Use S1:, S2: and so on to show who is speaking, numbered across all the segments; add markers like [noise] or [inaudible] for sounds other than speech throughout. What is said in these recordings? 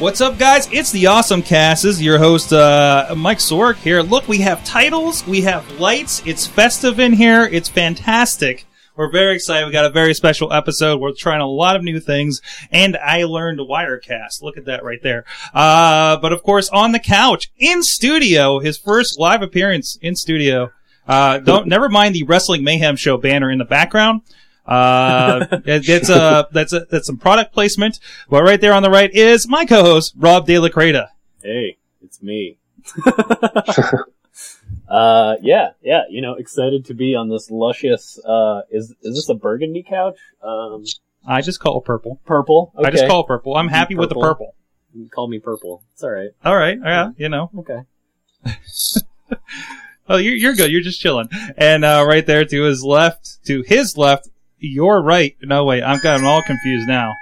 S1: What's up, guys? It's the Awesome is your host, uh, Mike Sork here. Look, we have titles, we have lights. It's festive in here. It's fantastic. We're very excited. We got a very special episode. We're trying a lot of new things, and I learned Wirecast. Look at that right there. Uh, but of course, on the couch, in studio, his first live appearance in studio. Uh, don't never mind the Wrestling Mayhem Show banner in the background. Uh, it- it's a [laughs] that's a that's some product placement. But right there on the right is my co-host Rob De La Creta.
S2: Hey, it's me. [laughs] [laughs] uh, yeah, yeah, you know, excited to be on this luscious, uh, is, is this a burgundy couch? Um,
S1: I just call it purple.
S2: purple? Okay.
S1: I just call it purple. I'm happy with the
S2: Purple.
S1: purple.
S2: You Call me purple. It's alright.
S1: All right, yeah, you know. [laughs]
S2: Okay. [laughs]
S1: Oh, you're you're good. You're just chilling. And uh, right there to his left, to his left, your right. No wait, I've got them all confused now.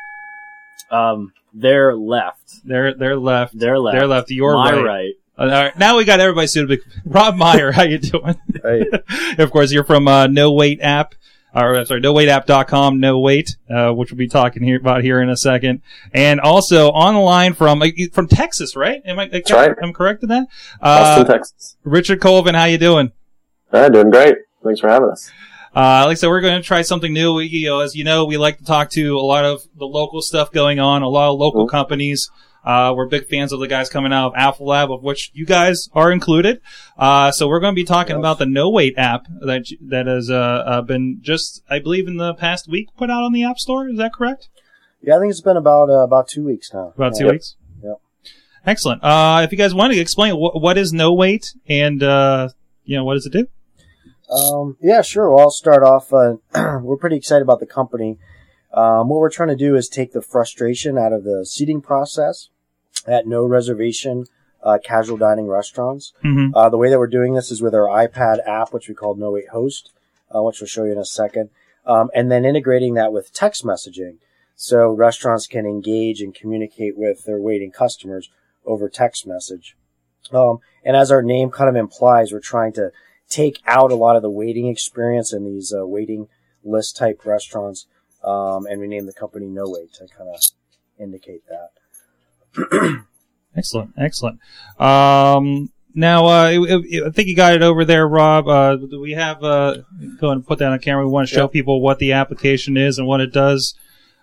S2: Um, they're left.
S1: They're they're left.
S2: They're left.
S1: They're left. Your
S2: My
S1: right.
S2: right.
S1: All right, now we got everybody suited. [laughs] Rob Myer, how you doing?
S3: Hey, [laughs]
S1: of course, you're from uh, No Wait app, or uh, sorry, NoWaitApp.com, No Wait, uh, which we'll be talking here about here in a second, and also on the line from uh, from Texas, right? Am I? That's
S3: right.
S1: I'm correct in that.
S3: Austin,
S1: Uh,
S3: Texas.
S1: Richard Colvin, how you doing?
S3: All doing great. Thanks for having us.
S1: Uh, like I said, we're going to try something new. We, you know, as you know, we like to talk to a lot of the local stuff going on, a lot of local
S3: Mhm.
S1: companies. Uh, we're big fans of the guys coming out of Alpha Lab, of which you guys are included. Uh, so we're going to be talking
S3: Yes.
S1: about the No Wait app that that has uh, uh, been just, I believe, in the past week put out on the App Store. Is that correct?
S4: Yeah, I think it's been about uh, about two weeks now.
S1: About two
S4: Yeah.
S1: weeks.
S4: Yep.
S1: Excellent. Uh, if you guys want to explain what, what is No Wait and uh, you know what does it do?
S4: Um, yeah, sure. Well, I'll start off. Uh, [clears throat] we're pretty excited about the company. Um, what we're trying to do is take the frustration out of the seating process at no reservation uh, casual dining restaurants.
S1: Mm-hmm.
S4: Uh, the way that we're doing this is with our iPad app, which we call No Wait Host, uh, which we'll show you in a second, um, and then integrating that with text messaging, so restaurants can engage and communicate with their waiting customers over text message. Um, and as our name kind of implies, we're trying to take out a lot of the waiting experience in these uh, waiting list type restaurants, um, and we named the company No Wait to kind of indicate that. [clears throat]
S1: Excellent, excellent. Um, now, uh, I- I I think you got it over there, Rob. Uh, do we have, uh, go ahead and put that on camera. We want to show
S4: Yep.
S1: people what the application is and what it does.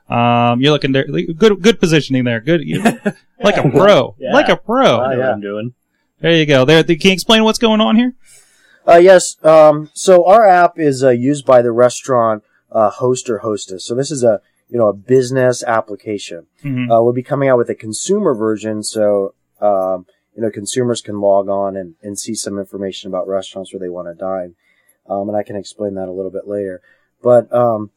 S1: Um, you're looking there, good, good positioning there. Good, you [laughs] like a pro,
S2: Yeah.
S1: like a pro.
S2: I know
S4: yeah.
S2: what I'm doing.
S1: There you go. There, can you explain what's going on here?
S4: Uh, yes. Um, so our app is uh, used by the restaurant uh, host or hostess. So this is a you know a business application.
S1: Mhm.
S4: Uh, we'll be coming out with a consumer version, so um, you know consumers can log on and, and see some information about restaurants where they want to dine. Um, and I can explain that a little bit later. But um,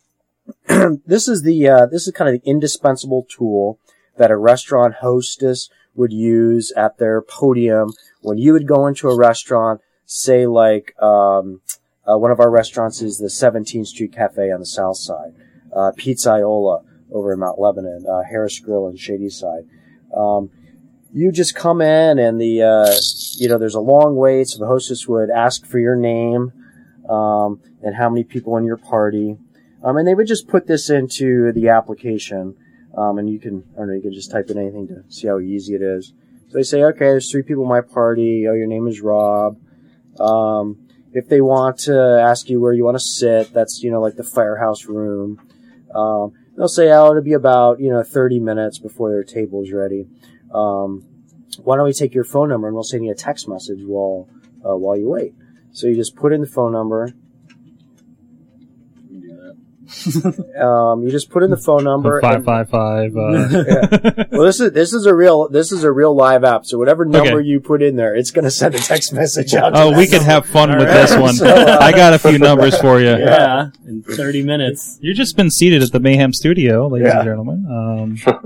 S4: [clears throat] this is the uh, this is kind of the indispensable tool that a restaurant hostess would use at their podium when you would go into a restaurant. Say like um, uh, one of our restaurants is the 17th Street Cafe on the south side, uh, Pizzaiolo over in Mount Lebanon, uh, Harris Grill in Shadyside. Um, you just come in and the uh, you know there's a long wait, so the hostess would ask for your name um, and how many people in your party, um, and they would just put this into the application, um, and you can I don't know you can just type in anything to see how easy it is. So they say, okay, there's three people in my party. Oh, your name is Rob. Um, if they want to ask you where you want to sit, that's you know like the firehouse room. Um, they'll say, oh, it'll be about you know 30 minutes before their table's ready. Um, why don't we take your phone number and we'll send you a text message while uh, while you wait. So you just put in the phone number.
S2: You can do that. [laughs]
S4: Um, you just put in the phone number.
S1: Five
S4: and-
S1: five five. Uh, [laughs]
S4: well, this is this is a real this is a real live app. So whatever number
S1: Okay.
S4: you put in there, it's going to send a text [laughs] message out.
S1: oh,
S4: that
S1: we could
S4: number.
S1: have fun with
S2: All
S1: this one.
S4: So, uh,
S1: I got a few numbers for you.
S2: Yeah, in 30 minutes.
S1: You've just been seated at the Mayhem Studio, ladies
S4: Yeah.
S1: and gentlemen. Um,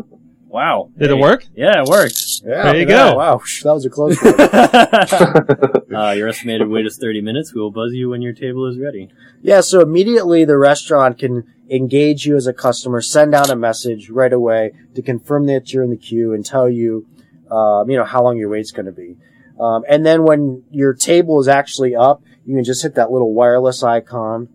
S2: Wow.
S1: Did it work?
S2: Yeah, it worked.
S4: Yeah,
S1: There you
S4: yeah,
S1: go.
S4: Wow, that was a close [laughs] one. [laughs]
S2: uh, your estimated wait is 30 minutes. We will buzz you when your table is ready.
S4: Yeah, so immediately the restaurant can engage you as a customer, send out a message right away to confirm that you're in the queue and tell you, um, you know, how long your wait's going to be. Um, and then when your table is actually up, you can just hit that little wireless icon.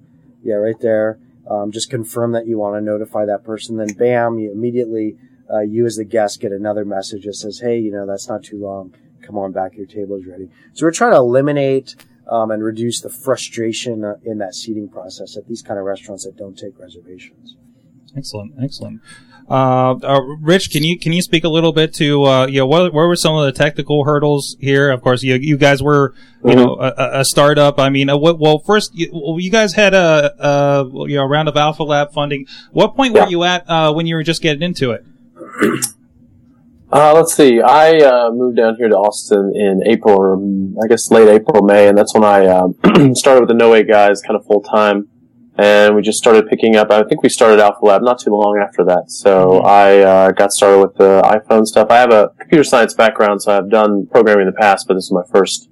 S4: Yeah, right there. Um, just confirm that you want to notify that person. Then bam, you immediately, uh, you as the guest get another message that says, hey, you know, that's not too long. Come on back. Your table is ready. So we're trying to eliminate um, and reduce the frustration uh, in that seating process at these kind of restaurants that don't take reservations.
S1: Excellent, excellent. Uh, uh, Rich, can you can you speak a little bit to uh, you know what, what were some of the technical hurdles here? Of course, you you guys were you know a, a- a startup. I mean, uh, what, well, first you, well, you guys had a, a you know round of Alpha Lab funding. What point
S3: Yeah.
S1: were you at uh, when you were just getting into it?
S3: Uh, let's see. I uh, moved down here to Austin in April, or um, I guess late April, May, and that's when I um, [clears throat] started with the No Wait guys, kind of full time. And we just started picking up. I think we started Alpha Lab not too long after that. So I uh, got started with the iPhone stuff. I have a computer science background, so I've done programming in the past, but this is my first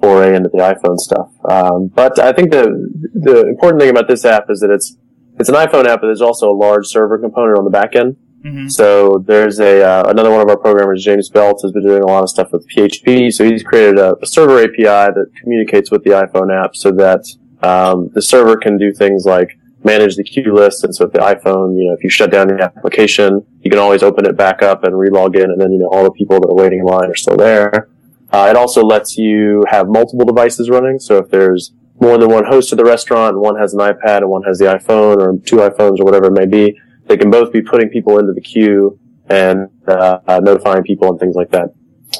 S3: foray into the iPhone stuff. Um, but I think the the important thing about this app is that it's it's an iPhone app, but there's also a large server component on the back end.
S1: Mm-hmm.
S3: So there's a uh, another one of our programmers, James Belt, has been doing a lot of stuff with PHP. So he's created a, a server API that communicates with the iPhone app, so that um, the server can do things like manage the queue list. And so if the iPhone, you know, if you shut down the application, you can always open it back up and relog in, and then you know all the people that are waiting in line are still there. Uh, it also lets you have multiple devices running. So if there's more than one host of the restaurant, and one has an iPad and one has the iPhone, or two iPhones, or whatever it may be, they can both be putting people into the queue and uh, uh, notifying people and things like that.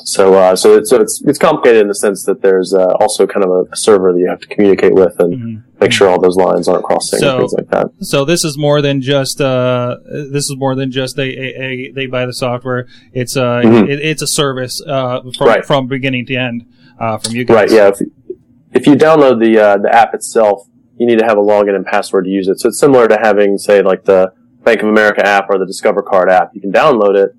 S3: So, uh, so it's so it's it's complicated in the sense that there's uh, also kind of a, server that you have to communicate with and
S1: Mhm.
S3: make sure all those lines aren't crossing
S1: So-
S3: and things like that.
S1: So this is more than just uh, this is more than just a, a, a they buy the software. It's uh,
S3: Mhm.
S1: it, it's a service uh, from
S3: Right.
S1: from beginning to end uh, from you guys.
S3: Right? Yeah. If, if you download the uh, the app itself, you need to have a login and password to use it. So it's similar to having, say, like the Bank of America app or the Discover Card app. You can download it,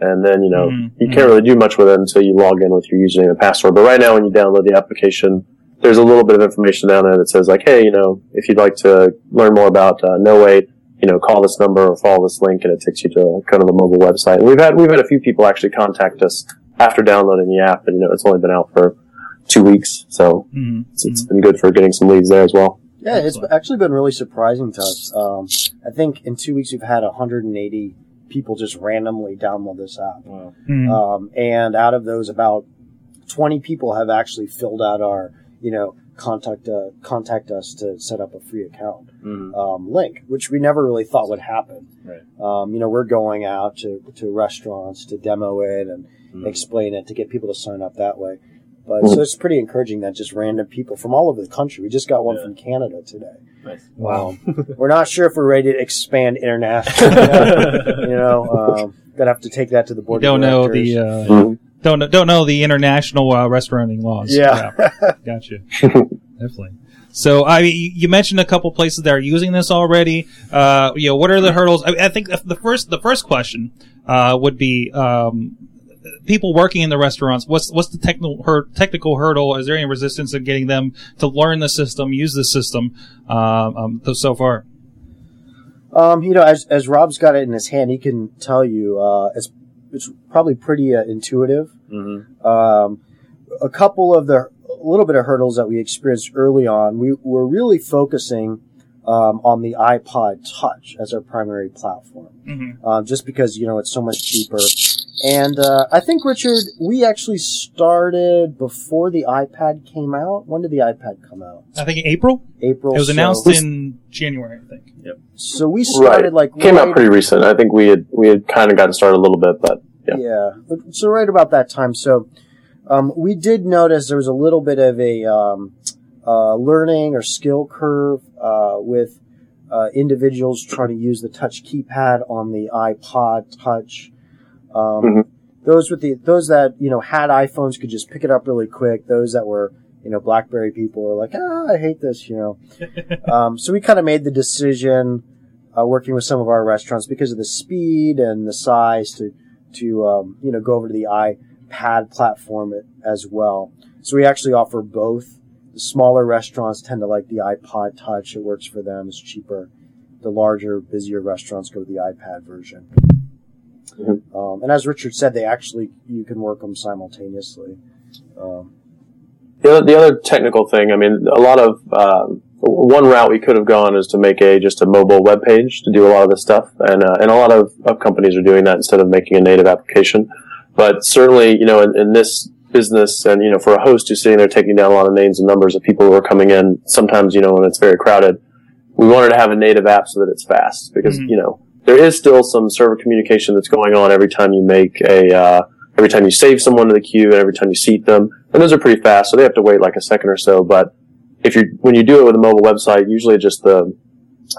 S3: and then you know
S1: Mhm,
S3: you can't really do much with it until you log in with your username and password. But right now, when you download the application, there's a little bit of information down there that says like, hey, you know, if you'd like to learn more about uh, No Wait, you know, call this number or follow this link, and it takes you to kind of the mobile website. And we've had we've had a few people actually contact us after downloading the app, and you know, it's only been out for two weeks, so
S1: Mhm.
S3: it's, it's been good for getting some leads there as well.
S4: Yeah, it's
S1: Excellent.
S4: actually been really surprising to us. Um, I think in two weeks we've had 180 people just randomly download this app.
S2: Wow.
S1: Mhm.
S4: Um, and out of those, about 20 people have actually filled out our, you know, contact uh, contact us to set up a free account
S2: Mhm.
S4: um, link, which we never really thought would happen.
S2: Right.
S4: Um, you know, we're going out to, to restaurants to demo it and
S2: Mhm.
S4: explain it to get people to sign up that way. But so it's pretty encouraging that just random people from all over the country. We just got one
S2: Yeah.
S4: from Canada today.
S2: Nice.
S1: Wow. [laughs]
S4: We're not sure if we're ready to expand internationally. [laughs] yet. you know, um, gonna have to take that to the
S1: You
S4: board.
S1: don't
S4: of
S1: know the uh, don't don't know the international uh, restaurating laws.
S4: Yeah.
S1: gotcha. [laughs] Definitely. So I mean, you mentioned a couple places that are using this already. Uh, you know, what are the hurdles? I, I think the first the first question uh, would be um, people working in the restaurants. What's what's the technical hur- technical hurdle? Is there any resistance in getting them to learn the system, use the system um, um, so far?
S4: Um, you know, as as Rob's got it in his hand, he can tell you uh, it's it's probably pretty uh, intuitive.
S2: Mhm.
S4: Um, a couple of the a little bit of hurdles that we experienced early on, we were really focusing um, on the iPod Touch as our primary platform,
S1: Mm-hmm.
S4: um, just because you know it's so much cheaper. And uh, I think Richard, we actually started before the iPad came out. When did the iPad come out?
S1: I think April.
S4: April.
S1: It was
S4: so-
S1: announced in January. I think. Yep.
S4: So we started like
S3: Came out pretty recent. I think we had we had kind of gotten started a little bit, but yeah.
S4: Yeah. So right about that time. So um, we did notice there was a little bit of a um, uh, learning or skill curve uh, with uh, individuals trying to use the touch keypad on the iPod Touch. Um,
S3: Mhm.
S4: Those with the those that you know had iPhones could just pick it up really quick. Those that were you know BlackBerry people were like, ah, I hate this, you know. [laughs] um, so we kind of made the decision, uh, working with some of our restaurants because of the speed and the size to to um, you know go over to the iPad platform as well. So we actually offer both. The smaller restaurants tend to like the iPod Touch; it works for them; it's cheaper. The larger, busier restaurants go with the iPad version.
S3: Mhm.
S4: Um, and as Richard said, they actually you can work them simultaneously. Um,
S3: The other, the other technical thing, I mean, a lot of um, one route we could have gone is to make a just a mobile web page to do a lot of this stuff, and uh, and a lot of, of companies are doing that instead of making a native application. But certainly, you know, in, in this business, and you know, for a host who's sitting there taking down a lot of names and numbers of people who are coming in, sometimes you know when it's very crowded, we wanted to have a native app so that it's fast because
S1: Mhm.
S3: you know there is still some server communication that's going on every time you make a uh, every time you save someone to the queue and every time you seat them, and those are pretty fast, so they have to wait like a second or so. But if you when you do it with a mobile website, usually just the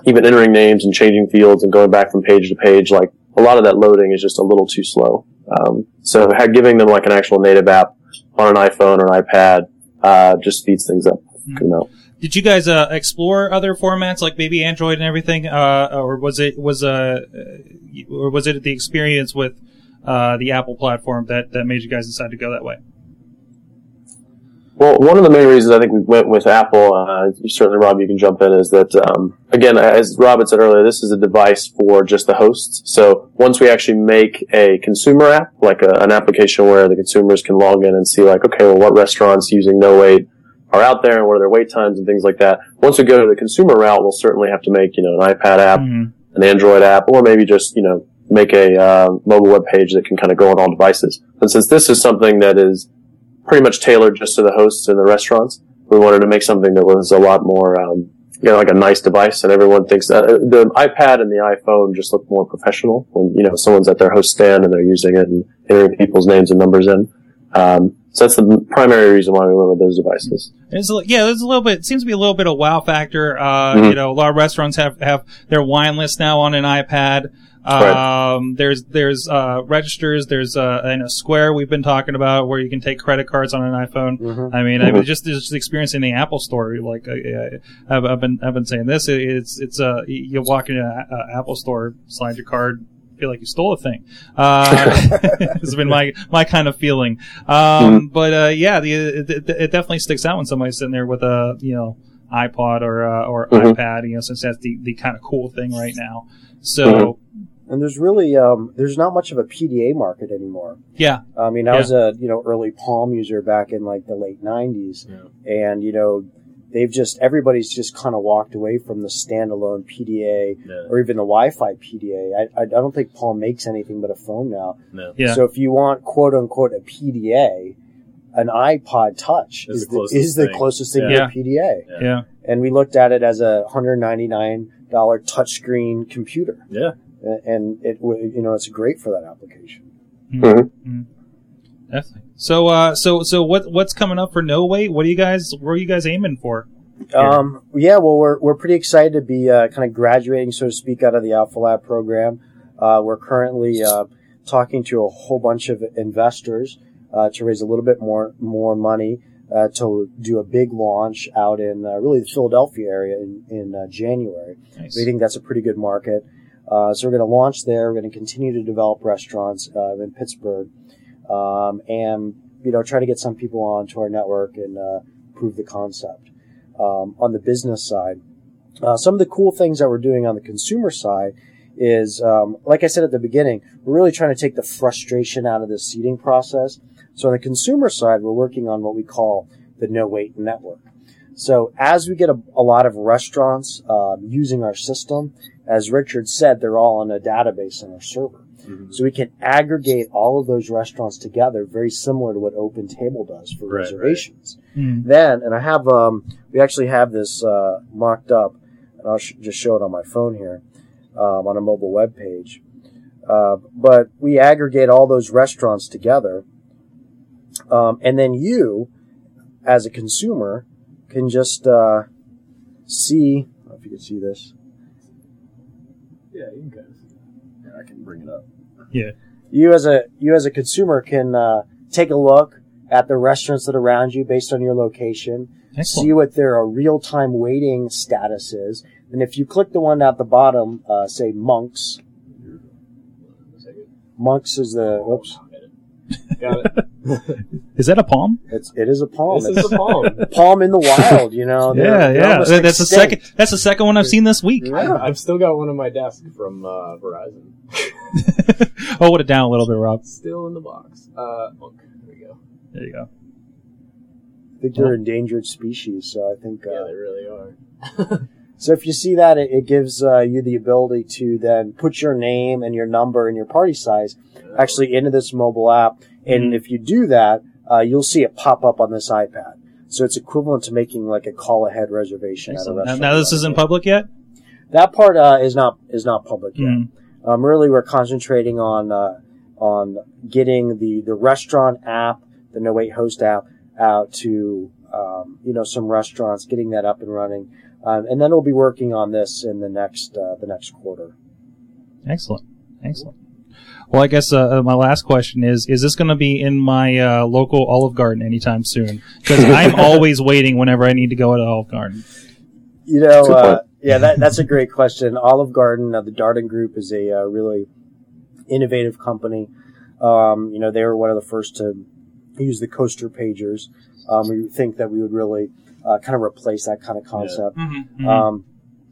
S3: even entering names and changing fields and going back from page to page, like a lot of that loading is just a little too slow. Um, so giving them like an actual native app on an iPhone or an iPad uh, just speeds things up. You know.
S1: Did you guys uh, explore other formats like maybe Android and everything, uh, or was it was uh, uh, or was it the experience with uh, the Apple platform that, that made you guys decide to go that way?
S3: Well, one of the main reasons I think we went with Apple, uh, certainly Rob, you can jump in, is that, um, again, as Rob had said earlier, this is a device for just the hosts. So once we actually make a consumer app, like a, an application where the consumers can log in and see like, okay, well, what restaurants using no wait are out there and what are their wait times and things like that. Once we go to the consumer route, we'll certainly have to make, you know, an iPad app,
S1: Mhm.
S3: an Android app, or maybe just, you know, make a uh, mobile web page that can kind of go on all devices. And since this is something that is pretty much tailored just to the hosts and the restaurants, we wanted to make something that was a lot more, um, you know, like a nice device. And everyone thinks that uh, the iPad and the iPhone just look more professional when, you know, someone's at their host stand and they're using it and entering people's names and numbers in. Um, so that's the primary reason why we went with those devices.
S1: It's yeah, there's a little bit. Seems to be a little bit of wow factor. Uh,
S3: Mhm.
S1: You know, a lot of restaurants have have their wine list now on an iPad.
S3: Right.
S1: Um, there's there's uh, registers. There's uh, in a Square we've been talking about where you can take credit cards on an iPhone.
S4: Mhm.
S1: I mean, I
S3: Mhm.
S1: was just just experiencing the Apple Store. Like uh, I've, I've been I've been saying this. It's it's uh you walk into an Apple Store, slide your card. Feel like you stole a thing. Uh, [laughs] it's been my my kind of feeling. Um, but uh, yeah, the, it, it it definitely sticks out when somebody's sitting there with a you know iPod or uh, or
S3: Mhm.
S1: iPad. You know, since that's the the kind of cool thing right now. So
S4: And there's really um, there's not much of a PDA market anymore.
S1: yeah,
S4: I mean, I
S1: Yeah.
S4: was a you know early Palm user back in like the late '90s, and you know they've just everybody's just kind of walked away from the standalone PDA
S2: No,
S4: or even the Wi-Fi PDA. I, I I don't think Palm makes anything but a phone now.
S2: no.
S1: yeah.
S4: So if you want quote unquote a PDA, an iPod Touch
S2: Is
S4: is,
S2: the
S4: the,
S2: closest
S4: is the
S2: thing.
S4: closest thing
S1: Yeah.
S4: to a PDA.
S2: Yeah.
S1: yeah.
S4: And we looked at it as a hundred ninety nine dollar touchscreen computer,
S2: Yeah.
S4: A- and it w- you know it's great for that application.
S1: Definitely. So, uh, so, so what, what's coming up for No Wait? What are you guys, what are you guys aiming for?
S4: Um, yeah, well, we're we're pretty excited to be uh, kind of graduating, so to speak, out of the Alpha Lab program. Uh, we're currently uh, talking to a whole bunch of investors uh, to raise a little bit more more money uh, to do a big launch out in uh, really the Philadelphia area in in uh, January.
S1: Nice.
S4: We think that's a pretty good market. Uh, so we're going to launch there. We're going to continue to develop restaurants uh, in Pittsburgh, um, and you know try to get some people onto our network and uh, prove the concept. Um, on the business side, uh, some of the cool things that we're doing on the consumer side is, um, like I said at the beginning, we're really trying to take the frustration out of the seating process. So on the consumer side, we're working on what we call the no wait network. So as we get a, a lot of restaurants um, using our system, as Richard said, they're all on a database on our server.
S2: Mhm.
S4: So we can aggregate all of those restaurants together, very similar to what Open Table does for
S2: Right, right.
S4: reservations.
S1: Hmm.
S4: Then, and I have, um, we actually have this uh, mocked up, and I'll sh- just show it on my phone here um, on a mobile web page. Uh, but we aggregate all those restaurants together, um, and then you, as a consumer, can just uh, see. I don't know if you can see this.
S2: Yeah, you can kind of see. Yeah, I can bring it up.
S1: Yeah.
S4: you as a you as a consumer can uh, take a look at the restaurants that are around you based on your location,
S1: Excellent.
S4: see what their uh, real time waiting status is, and if you click the one at the bottom, uh, say monks, Monks is the whoops.
S2: Got it. [laughs]
S1: Is that a palm?
S4: It's it is a palm.
S2: This
S4: It's
S2: is the palm. [laughs]
S4: palm in the wild. You know. [laughs] They're-
S1: yeah,
S4: they're
S1: yeah.
S4: almost
S1: That's the second. That's the second one I've seen this week.
S2: Yeah, I've still got one on my desk from uh, Verizon.
S1: oh, hold it down a little bit, Rob.
S2: Still in the box. Uh, look, there we go.
S1: There you go.
S4: I think they're endangered species, so I think.
S2: Yeah,
S4: Uh,
S2: they really are.
S4: so if you see that, it, it gives uh, you the ability to then put your name and your number and your party size actually into this mobile app, and if you do that, uh, you'll see it pop up on this iPad. So it's equivalent to making like a call ahead reservation at a
S1: Excellent. Now, now this isn't public yet.
S4: That part uh, is not is not public yet.
S1: Mm.
S4: Um, really, we're concentrating on uh, on getting the the restaurant app, the No Wait Host app, out to um, you know some restaurants, getting that up and running, um, and then we'll be working on this in the next uh, the next quarter.
S1: Excellent. Excellent. Well, I guess uh, uh, my last question is: Is this going to be in my uh, local Olive Garden anytime soon? Because [laughs] I'm always waiting whenever I need to go to Olive Garden.
S4: You know, uh, yeah, that, that's a great question. Olive Garden, uh, the Darden Group, is a uh, really innovative company. Um, you know, they were one of the first to use the coaster pagers. Um, we think that we would really uh, kind of replace that kind of concept.
S1: Mm-hmm.
S4: Um,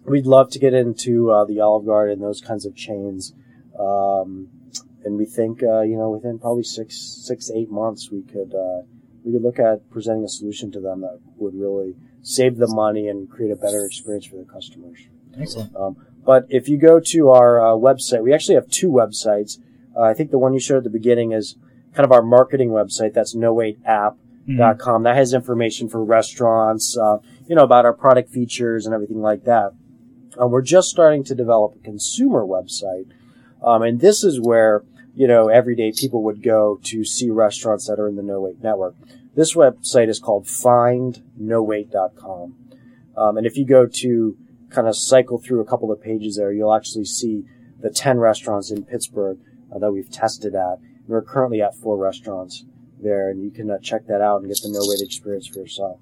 S4: we'd love to get into uh, the Olive Garden, those kinds of chains. Um, and we think, uh, you know, within probably six, six eight months, we could, uh, we could look at presenting a solution to them that would really save them money and create a better experience for their customers.
S1: Excellent.
S4: Um, but if you go to our uh, website, we actually have two websites. Uh, I think the one you showed at the beginning is kind of our marketing website. That's no wait app
S1: Mhm.
S4: com. That has information for restaurants, uh, you know, about our product features and everything like that. Um, we're just starting to develop a consumer website. Um, and this is where, you know, everyday people would go to see restaurants that are in the No Wait network. This website is called findnowait.com. Um, and if you go to kind of cycle through a couple of pages there, you'll actually see the 10 restaurants in Pittsburgh uh, that we've tested at. We're currently at four restaurants there, and you can uh, check that out and get the no wait experience for yourself.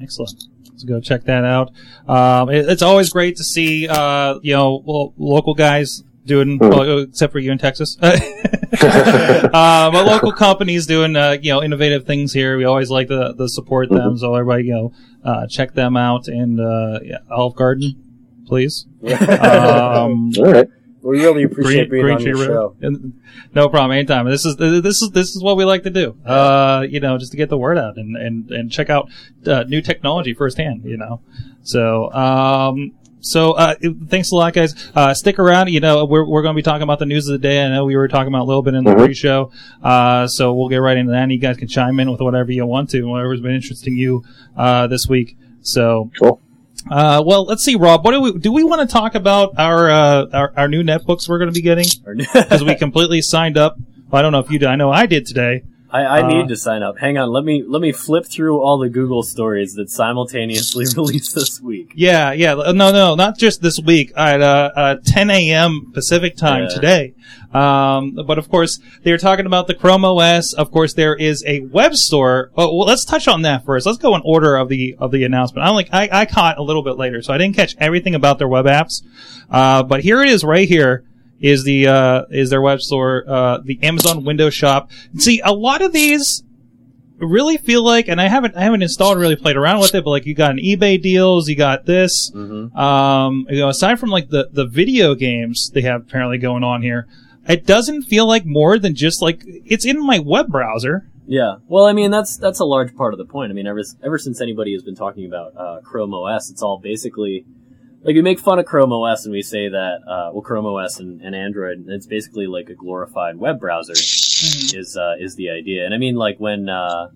S1: Excellent. Let's go check that out. Um, it- it's always great to see, uh, you know, lo- local guys doing,
S3: Hmm.
S1: well, except for you in Texas. [laughs] uh, but local companies doing, uh, you know, innovative things here. We always like to, to support them. So everybody, you know, uh, check them out and, uh, yeah, Olive Garden, please. [laughs] Um,
S3: All right.
S4: We really appreciate being on
S1: Tree
S4: your show.
S1: And- No problem. Anytime. This is this is this is what we like to do. Uh, you know, just to get the word out and and and check out uh, new technology firsthand. You know, so um. So, uh, thanks a lot, guys. Uh, stick around. You know, we're, we're going to be talking about the news of the day. I know we were talking about a little bit in the
S3: Mhm.
S1: pre-show. Uh, so we'll get right into that. And you guys can chime in with whatever you want to, whatever's been interesting you, uh, this week. So,
S3: Cool.
S1: uh, well, let's see, Rob. What do we do? We want to talk about our uh, our, our new netbooks we're going to be getting because [laughs] we completely signed up. Well, I don't know if you did. I know I did today.
S2: I, I
S1: Uh,
S2: need to sign up. Hang on, let me let me flip through all the Google stories that simultaneously [laughs] released this week.
S1: Yeah, yeah. No, no, not just this week. At uh, uh, 10 a.m. Pacific time
S2: Yeah.
S1: today. Um, but of course, they're talking about the Chrome OS. Of course, there is a web store. Oh, well, let's touch on that first. Let's go in order of the of the announcement. I'm like I, I caught a little bit later, so I didn't catch everything about their web apps. Uh, but here it is, right here. Is the uh, is their web store uh, the Amazon Windows Shop? See, a lot of these really feel like, and I haven't I haven't installed really played around with it, but like you got an eBay deals, you got this.
S2: Mm-hmm.
S1: Um, you know, aside from like the the video games they have apparently going on here, it doesn't feel like more than just like it's in my web browser.
S2: Yeah. Well, I mean, that's that's a large part of the point. I mean, ever ever since anybody has been talking about uh, Chrome OS, it's all basically like we make fun of Chrome OS and we say that uh, well, Chrome OS and, and Android, and it's basically like a glorified web browser is uh, is the idea. And I mean, like when uh,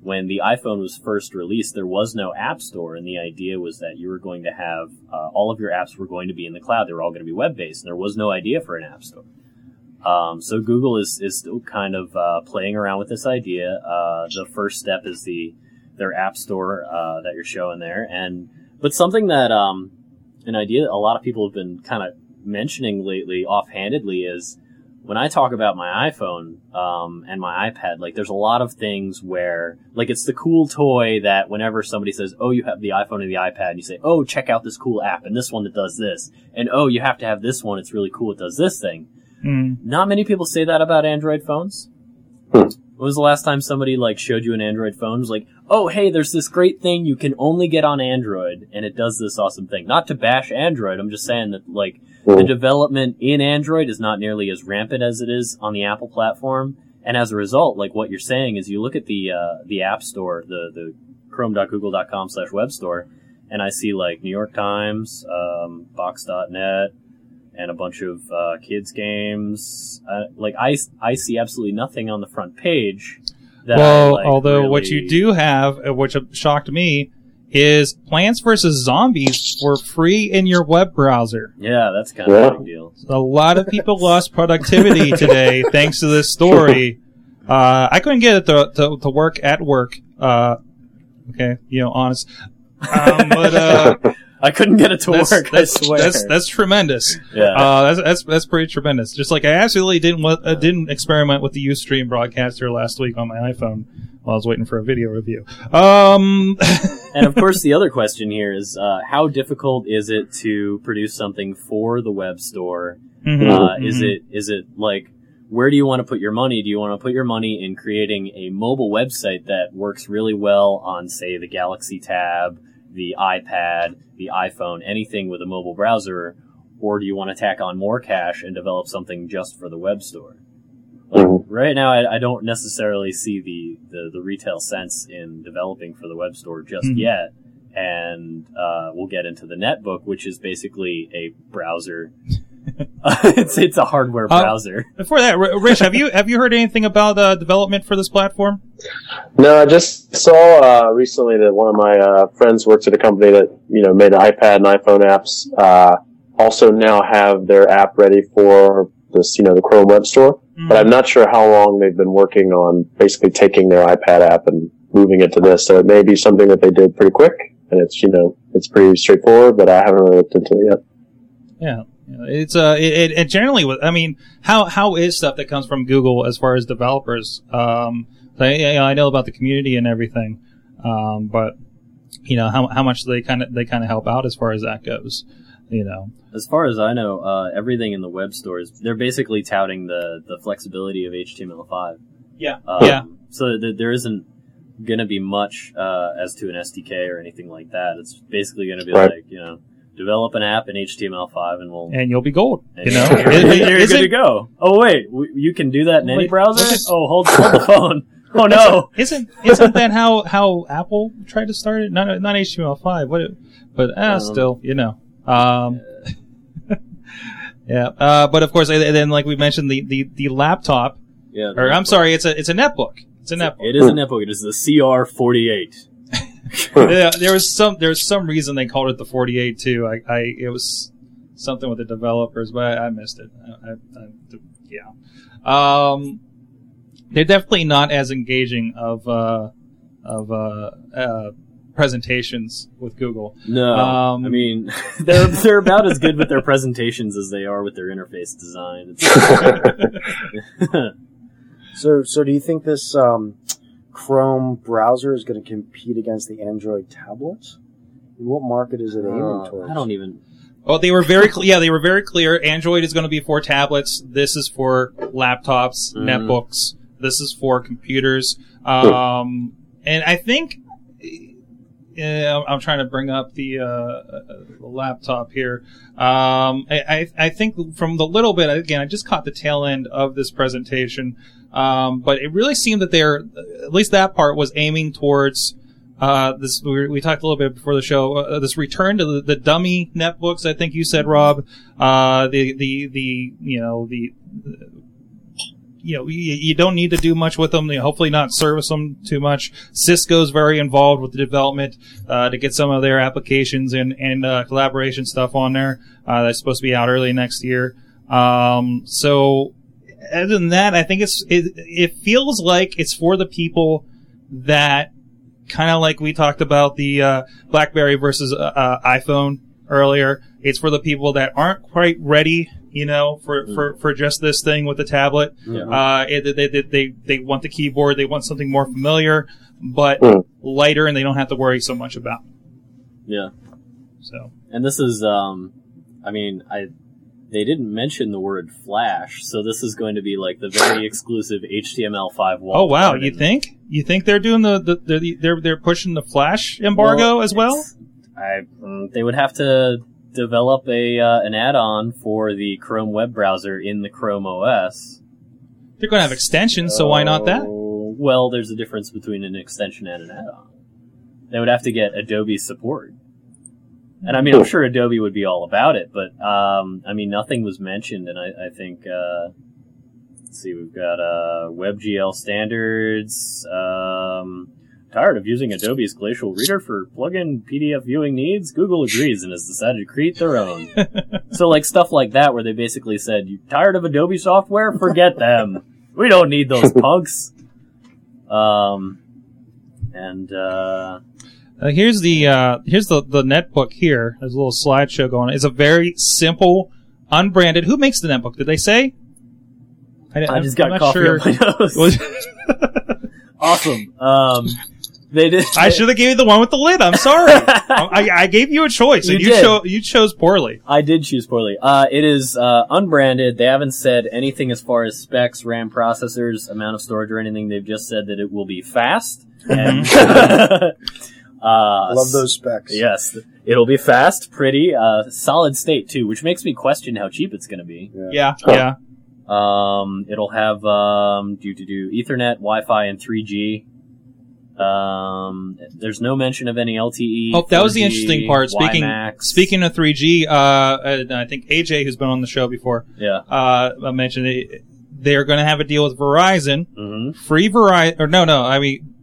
S2: when the iPhone was first released, there was no App Store, and the idea was that you were going to have uh, all of your apps were going to be in the cloud. They were all going to be web based, and there was no idea for an App Store. Um, so Google is, is still kind of uh, playing around with this idea. Uh, the first step is the their App Store uh, that you're showing there, and but something that um, an idea that a lot of people have been kind of mentioning lately, offhandedly, is when I talk about my iPhone um, and my iPad. Like, there's a lot of things where, like, it's the cool toy that whenever somebody says, "Oh, you have the iPhone and the iPad," and you say, "Oh, check out this cool app and this one that does this," and "Oh, you have to have this one. It's really cool. It does this thing."
S1: Mm.
S2: Not many people say that about Android phones.
S3: Hmm.
S2: When was the last time somebody like showed you an Android phone? It was like, oh hey, there's this great thing you can only get on Android, and it does this awesome thing. Not to bash Android, I'm just saying that like the development in Android is not nearly as rampant as it is on the Apple platform, and as a result, like what you're saying is you look at the uh, the App Store, the the chrome.google.com slash web store, and I see like New York Times, um, Box.net, and a bunch of uh, kids games. Uh, like I, I see absolutely nothing on the front page. That I,
S1: Well,
S2: like,
S1: although what you do have, uh, which shocked me, is Plants vs Zombies for free in your web browser.
S2: yeah, that's kind of a big deal.
S1: A lot of people lost productivity [laughs] today thanks to this story. [laughs] Uh, I couldn't get it to, to, to work at work. Uh, okay, you know, honest. Um, but uh, [laughs]
S2: I couldn't get it to
S1: that's,
S2: work.
S1: that's,
S2: I swear.
S1: that's that's tremendous.
S2: yeah.
S1: Uh, that's, that's that's pretty tremendous. Just like I absolutely didn't wa- uh, didn't experiment with the UStream broadcaster last week on my iPhone while I was waiting for a video review. Um, [laughs]
S2: and of course, the other question here is uh, how difficult is it to produce something for the web store?
S1: mhm,
S2: Uh, Is
S1: mhm.
S2: it is it like where do you want to put your money? Do you want to put your money in creating a mobile website that works really well on, say, the Galaxy Tab, the iPad, the iPhone, anything with a mobile browser, or do you want to tack on more cash and develop something just for the web store? Like,
S3: Mhm.
S2: right now, I, I don't necessarily see the, the, the retail sense in developing for the web store just
S1: Mhm.
S2: yet. And uh, we'll get into the netbook, which is basically a browser. [laughs] it's it's a hardware
S1: Uh,
S2: browser. [laughs]
S1: Before that, Rich, have you have you heard anything about uh, development for this platform?
S3: No, I just saw uh, recently that one of my uh, friends works at a company that you know made iPad and iPhone apps. Uh, also now have their app ready for this, you know, the Chrome Web Store. But I'm not sure how long they've been working on basically taking their iPad app and moving it to this. So it may be something that they did pretty quick, and it's you know it's pretty straightforward. But I haven't really looked into it yet.
S1: Yeah, Yeah, it's uh, it, it, it generally. with- I mean, how how is stuff that comes from Google as far as developers? Um, I, I know about the community and everything, um, but you know how how much they kind of they kind of help out as far as that goes. You know,
S2: As far as I know, uh, everything in the web stores they're basically touting the the flexibility of HTML5.
S1: Yeah.
S2: Um,
S1: Yeah.
S2: So th- there isn't going to be much uh, as to an SDK or anything like that. It's basically going to be
S3: Right.
S2: like you know, develop an app in HTML5 and we'll.
S1: and you'll be gold. You know, [laughs]
S2: you're, you're
S1: is
S2: good to go. Oh wait, w- you can do that in any browser.
S1: look
S2: Oh, hold hold the phone. [laughs] Oh no.
S1: Isn't isn't that how how Apple tried to start it? Not not HTML5, what? It, but uh,
S2: Um,
S1: still, you know. Um, [laughs] yeah, uh, but of course, and then like we mentioned, the the the laptop,
S2: Yeah.
S1: or I'm sorry, it's a it's a netbook. It's a netbook.
S2: It is a netbook. It is the CR48.
S1: Yeah, there was some there was some reason they called it the 48 too. I, I it was something with the developers, but I, I missed it. I, I, I, yeah, um, they're definitely not as engaging of uh, of uh, uh, presentations with Google.
S2: No,
S1: Um,
S2: I mean [laughs] they're they're about as good with their presentations as they are with their interface design. [laughs] [laughs]
S4: So, so do you think this um, Chrome browser is going to compete against the Android tablets? And what market is it aiming
S2: Uh,
S4: towards?
S2: I don't even.
S1: Well, they were very cl- yeah, they were very clear. Android is going to be for tablets. This is for laptops,
S2: Mhm.
S1: netbooks. This is for computers. Um, and I think I'm trying to bring up the, uh, the laptop here. Um, I, I, I think from the little bit again, I just caught the tail end of this presentation, um, but it really seemed that they're at least that part was aiming towards uh, this we, we talked a little bit before the show. Uh, this return to the, the dummy netbooks. I think you said, Rob. Uh, the the the you know the you know you, you don't need to do much with them. You hopefully, not service them too much. Cisco's very involved with the development uh, to get some of their applications and and uh, collaboration stuff on there. Uh, that's supposed to be out early next year. Um, so other than that, I think it's it, it feels like it's for the people that kind of like we talked about the uh, BlackBerry versus uh, uh, iPhone earlier. It's for the people that aren't quite ready, you know, for, for, for just this thing with the tablet.
S2: Yeah.
S1: Uh, it, they, they, they, they want the keyboard, they want something more familiar, but
S3: Mm.
S1: lighter, and they don't have to worry so much about.
S2: Yeah.
S1: So
S2: And this is, um, I mean, I they didn't mention the word Flash, so this is going to be like the very exclusive HTML5 wall.
S1: Oh wow, you think? You think they're doing the, the they're they're they're pushing the Flash embargo as well?
S2: I mm, they would have to develop a uh, an add-on for the Chrome web browser in the Chrome OS.
S1: They're going to have extensions, so why not that?
S2: Oh, Well, there's a difference between an extension and an add-on. They would have to get Adobe support. And I mean, I'm sure Adobe would be all about it, but um, I mean, nothing was mentioned, and I, I think uh, let's see, we've got uh, WebGL standards. Um, tired of using Adobe's Glacial Reader for plugin PDF viewing needs? Google agrees and has decided to create their own. [laughs] so, like stuff like that, where they basically said, "You tired of Adobe software? Forget them. We don't need those [laughs] punks." Um, and uh,
S1: Uh, here's the uh, here's the the netbook here. There's a little slideshow going. on. It's a very simple, unbranded. Who makes the netbook? Did they say?
S2: I just
S1: I'm
S2: got
S1: not
S2: coffee
S1: sure.
S2: on my nose. [laughs] Awesome. Um, they did.
S1: I should have gave you the one with the lid. I'm sorry. [laughs] I, I gave you a choice, and
S2: You
S1: you,
S2: did.
S1: cho- you chose poorly.
S2: I did choose poorly. Uh, it is uh, unbranded. They haven't said anything as far as specs, RAM processors, amount of storage, or anything. They've just said that it will be fast. And, [laughs] uh,
S4: Love those specs.
S2: Yes, it'll be fast, pretty, uh, solid state too, which makes me question how cheap it's going to be.
S1: Yeah,
S3: Huh.
S1: yeah.
S2: Um, it'll have um, do to do Ethernet, Wi-Fi, and 3G. Um, there's no mention of any LTE.
S1: Oh, that was the interesting part. Speaking
S2: WiMAX.
S1: speaking of 3G, uh, I think AJ, who's been on the show before,
S2: yeah.
S1: uh, mentioned it, they're going to have a deal with Verizon,
S2: hmm
S1: free Verizon, or no, no, I mean,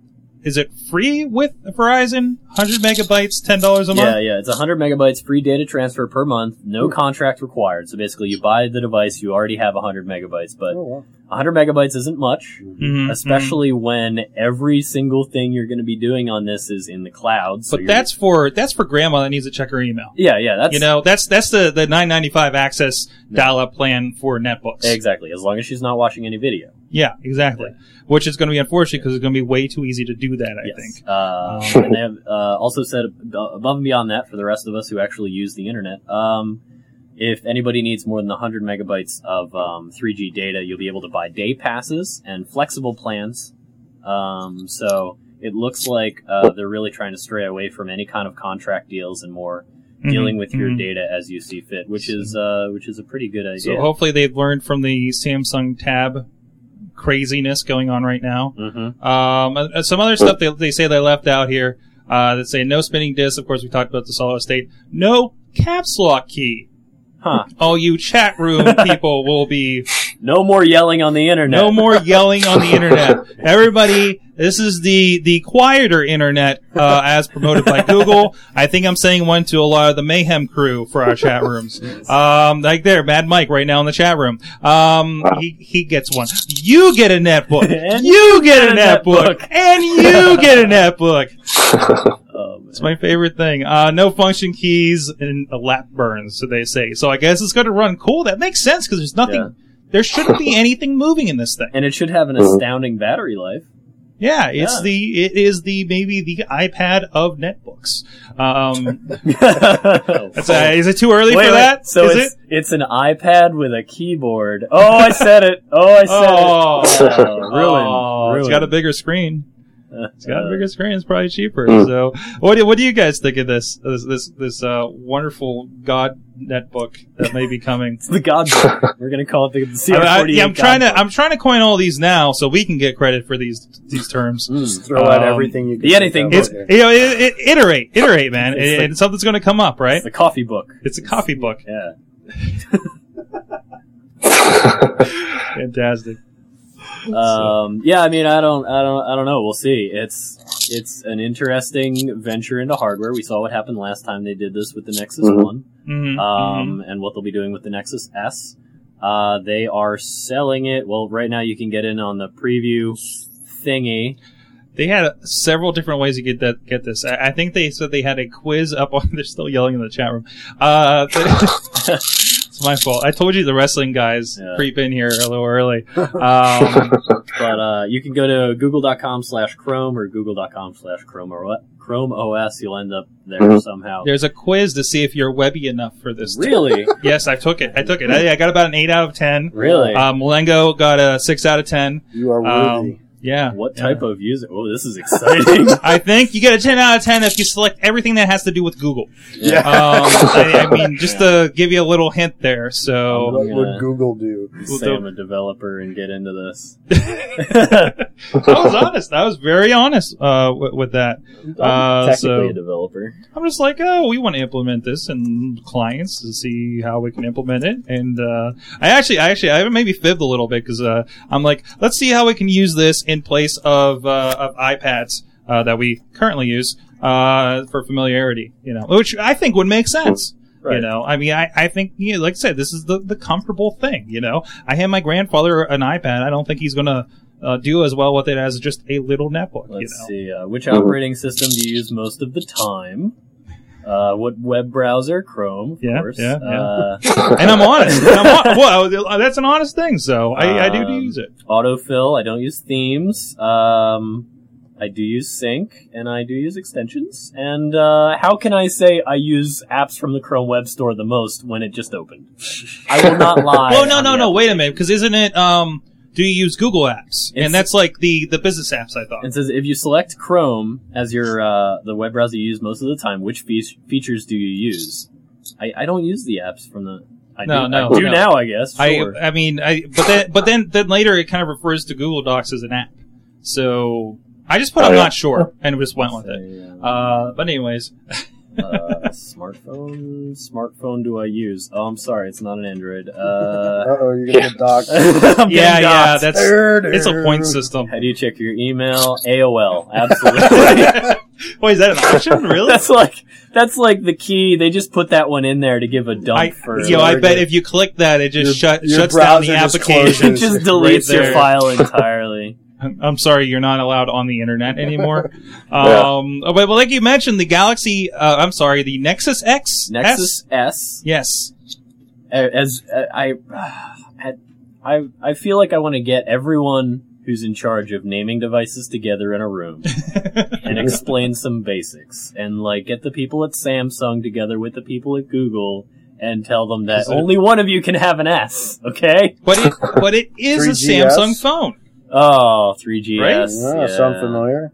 S1: is it free with Verizon? 100 megabytes, $10 a month?
S2: Yeah, yeah. It's 100 megabytes free data transfer per month. No contract required. So basically, you buy the device, you already have 100 megabytes. But
S4: Oh, wow.
S2: 100 megabytes isn't much,
S1: Mhm,
S2: especially when every single thing you're going to be doing on this is in the cloud. So
S1: But
S2: you're-
S1: that's for that's for grandma that needs to check her email.
S2: yeah, yeah. That's
S1: You know, that's that's the the 995 access dial-up plan for netbooks.
S2: exactly as long as she's not watching any video.
S1: Yeah, exactly. Which is going to be unfortunate because it's going to be way too easy to do that. I
S2: yes.
S1: think.
S2: Um, and they have uh, also said above and beyond that for the rest of us who actually use the internet. Um, if anybody needs more than 100 megabytes of um, 3G data, you'll be able to buy day passes and flexible plans. Um, so it looks like uh, they're really trying to stray away from any kind of contract deals and more dealing
S1: Mhm,
S2: with your
S1: mhm.
S2: data as you see fit, which is uh, which is a pretty good idea.
S1: So hopefully they've learned from the Samsung Tab craziness going on right now.
S2: hmm
S1: Um, uh, some other stuff they, they say they left out here. Uh, that say no spinning disk. Of course, we talked about the solid state. No caps lock key.
S2: Huh.
S1: All you chat room [laughs] people will be
S2: No more yelling on the internet.
S1: no more yelling on the [laughs] internet. Everybody, this is the the quieter internet uh, as promoted by Google. I think I'm saying one to a lot of the mayhem crew for our chat rooms. Um, like there, Mad Mike right now in the chat room. Um, he he gets one. You get a netbook. [laughs]
S2: And
S1: you get a
S2: netbook.
S1: netbook, and you get a netbook.
S2: Um,
S1: It's my favorite thing. Uh, no function keys and a lap burns, so they say. So I guess it's going to run cool. That makes sense because there's nothing.
S2: Yeah.
S1: There shouldn't be [laughs] anything moving in this thing.
S2: and it should have an
S3: Mhm.
S2: astounding battery life.
S1: Yeah, it's
S2: Yeah.
S1: the it is the maybe the iPad of netbooks. Um, [laughs] [laughs] that's uh, is it too early
S2: Wait,
S1: for
S2: wait,
S1: that?
S2: So
S1: is
S2: it's
S1: it?
S2: it's an iPad with a keyboard. Oh, I said it. Oh, I said
S1: Oh.
S2: it. Oh, ruined.
S1: Oh, it's
S2: ruined.
S1: got a bigger screen. [laughs] It's got a bigger screen. It's probably cheaper.
S3: Mm.
S1: So, what do what do you guys think of this this this, this uh, wonderful God netbook that may be coming? [laughs]
S2: It's the God book. We're gonna call it the
S1: I,
S2: CR48.
S1: I, yeah, I'm trying to I'm trying to coin all these now so we can get credit for these these terms.
S4: Just throw out
S1: Um,
S4: everything you can.
S2: the anything
S1: It's you know it, it, iterate iterate man,
S2: It's
S1: and, and something's going to come up right.
S2: It's the coffee book.
S1: It's a coffee book.
S2: Yeah. [laughs]
S1: Fantastic. [laughs]
S2: Um, yeah, I mean, I don't, I don't, I don't know. We'll see. It's, it's an interesting venture into hardware. We saw what happened last time they did this with the Nexus
S3: Mhm.
S2: One,
S1: Mhm,
S2: um, and what they'll be doing with the Nexus S. Uh, they are selling it. Well, right now you can get in on the preview thingy.
S1: They had several different ways to get that get this. I, I think they said they had a quiz up on. [laughs] They're still yelling in the chat room. Uh, [laughs] It's my fault. I told you the wrestling guys
S2: Yeah.
S1: creep in here a little early. [laughs] Um, [laughs]
S2: But uh, you can go to google.com slash Chrome or google.com slash Chrome or what? Chrome OS. You'll end up there
S3: Mhm.
S2: somehow.
S1: there's a quiz to see if you're webby enough for this.
S2: Really? [laughs]
S1: Yes, I took it. I took it. I, I got about an eight out of ten.
S2: Really?
S1: Um, Malengo got a six out of ten.
S4: You are
S1: Um,
S4: worthy.
S1: Yeah.
S2: what
S1: yeah.
S2: type of user? Oh, this is exciting. [laughs]
S1: I think you get a 10 out of 10 if you select everything that has to do with Google.
S2: yeah.
S1: Um, I, I mean, [laughs] just to give you a little hint there. So,
S4: what would Google do?
S2: Say I'm a developer and get into this. [laughs]
S1: I was honest. I was very honest uh, with, with that.
S2: I'm
S1: Uh,
S2: technically
S1: so-
S2: a developer.
S1: I'm just like, oh, we want to implement this and clients to see how we can implement it. And uh, I actually, I actually, I maybe fibbed a little bit because uh, I'm like, let's see how we can use this in place of uh, of iPads uh, that we currently use uh, for familiarity. You know, which I think would make sense. You know, I mean, I, I think, you know, like I said, this is the, the comfortable thing. You know, I hand my grandfather an iPad. I don't think he's gonna uh, do as well with it as just a little netbook.
S2: Let's
S1: you know,
S2: see. Uh, which operating system do you use most of the time? Uh, what web browser? Chrome, of
S1: Yeah,
S2: course.
S1: yeah, yeah.
S2: Uh, [laughs]
S1: and I'm honest. And [laughs] I'm well, that's an honest thing. So I, I do
S2: Um,
S1: use it.
S2: autofill. I don't use themes. Um, I do use sync and I do use extensions. And uh, how can I say I use apps from the Chrome Web Store the most when it just opened? I will not [laughs] lie.
S1: Well, no, no, no. Wait a minute, because isn't it? Um, do you use Google Apps?
S2: It's-
S1: and that's like the the business apps. I thought.
S2: It says if you select Chrome as your uh, the web browser you use most of the time, which fe- features do you use? I, I don't use the apps from the. I
S1: No,
S2: do,
S1: no,
S2: I do
S1: no.
S2: now, I guess. Sure.
S1: I I mean, I but then but then then later it kind of refers to Google Docs as an app. So I just put
S3: Oh,
S1: I'm
S3: yeah.
S1: not sure [laughs] and just went with it.
S2: Um,
S1: Uh, but anyways, [laughs]
S2: uh, smartphone. Smartphone do I use? Oh, I'm sorry, it's not an Android. Uh,
S4: Uh oh, you're gonna get docked. [laughs]
S2: I'm
S1: yeah, yeah,
S2: doxed.
S1: that's it's a point system.
S2: How do you check your email? AOL, absolutely. [laughs]
S1: Wait, is that an option? [laughs] Really?
S2: that's like that's like the key. They just put that one in there to give a dump
S1: I,
S2: for.
S1: yo, I bet if you click that, it just
S4: Your-
S1: shut,
S4: your
S1: shuts down the
S4: browser just
S1: application.
S2: it just
S4: Right
S2: deletes your file entirely. [laughs]
S1: I'm sorry, you're not allowed on the internet anymore. [laughs] um, but, but like you mentioned, the Galaxy, uh, I'm sorry, the Nexus X,
S2: Nexus
S1: S?
S2: S.
S1: yes,
S2: as uh, [sighs] I, I, I feel like I want to get everyone who's in charge of naming devices together in a room [laughs] and explain some basics, and like get the people at Samsung together with the people at Google and tell them that only one of you can have an S. Okay?
S1: but it, but it is a
S4: 3GS?
S1: Samsung phone.
S2: Oh, 3GS.
S1: Right?
S4: Yeah,
S2: yeah.
S4: sound familiar?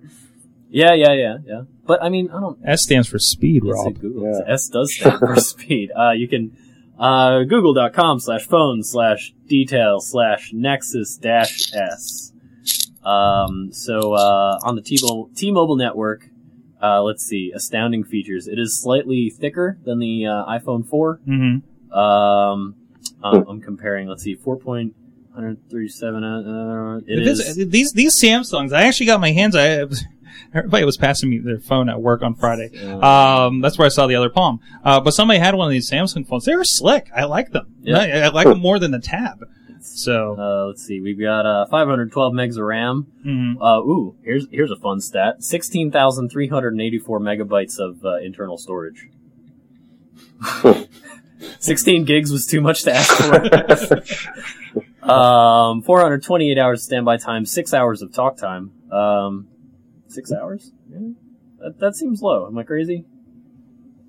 S2: Yeah, yeah, yeah, yeah. But I mean, I don't.
S1: S stands for speed, Rob.
S2: it Google.
S4: Yeah.
S2: S does stand for [laughs] speed. Uh, you can uh, google.com slash phone slash detail slash nexus dash s. Um, so uh, on the T-Mobile, T-Mobile network, uh, let's see, astounding features. It is slightly thicker than the uh, iPhone 4.
S1: Mm-hmm.
S2: Um, um, I'm comparing. Let's see, 4.137. Uh, it is.
S1: these these Samsungs, I actually got my hands. I [laughs] everybody was passing me their phone at work on Friday.
S2: uh,
S1: Um, that's where I saw the other Palm. Uh, but somebody had one of these Samsung phones. They were slick. I like them.
S2: Yeah.
S1: I, I like them more than the Tab. So,
S2: uh, let's see, we've got uh, 512 megs of RAM.
S1: mhm.
S2: Uh, ooh, here's here's a fun stat: sixteen thousand three hundred and eighty-four megabytes of uh, internal storage. [laughs] Sixteen gigs was too much to ask for. [laughs] um, four hundred twenty-eight hours standby time, six hours of talk time. Um, six hours? Yeah. That that seems low. Am I crazy?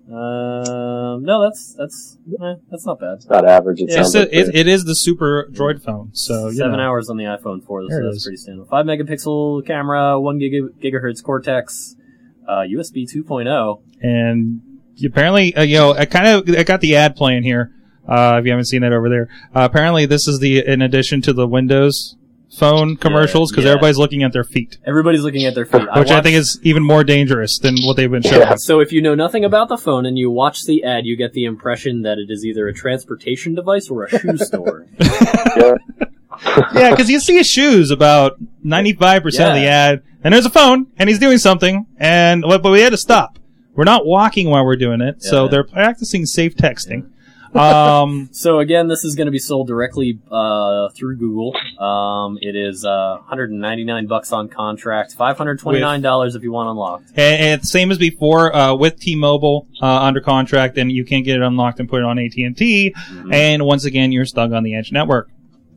S2: Um, no, that's that's eh, that's not bad.
S3: Not average. It
S2: Yeah,
S1: It's
S3: sounds
S1: a-
S3: like
S1: it, it is the Super Droid phone. So, you
S2: Seven
S1: know.
S2: hours on the iPhone 4, so that's
S1: is.
S2: pretty standard. Five megapixel camera, one giga- gigahertz Cortex, uh, USB 2.0.
S1: and apparently, uh, you know, I kind of I got the ad playing here. Uh, if you haven't seen that over there, uh, apparently this is the in addition to the Windows phone commercials because
S2: yeah.
S1: everybody's looking at their feet,
S2: Everybody's looking at their feet.
S1: which I,
S2: watched-
S1: think is even more dangerous than what they've been showing.
S3: Yeah.
S2: So if you know nothing about the phone and you watch the ad, you get the impression that it is either a transportation device or a shoe [laughs] store.
S3: yeah. [laughs]
S1: yeah, because you see his shoes about ninety five percent of the ad, and there's a phone, and he's doing something, and but we had to stop. We're not walking while we're doing it, so
S2: Yeah.
S1: they're practicing safe texting. Um, [laughs]
S2: So again, this is going to be sold directly uh, through Google. Um, it is uh, 199 bucks on contract, 529 dollars if you want unlocked.
S1: and, and same as before, uh, with T-Mobile uh, under contract, and you can't get it unlocked and put it on AT and T.
S2: Mhm.
S1: And once again, you're stuck on the Edge network.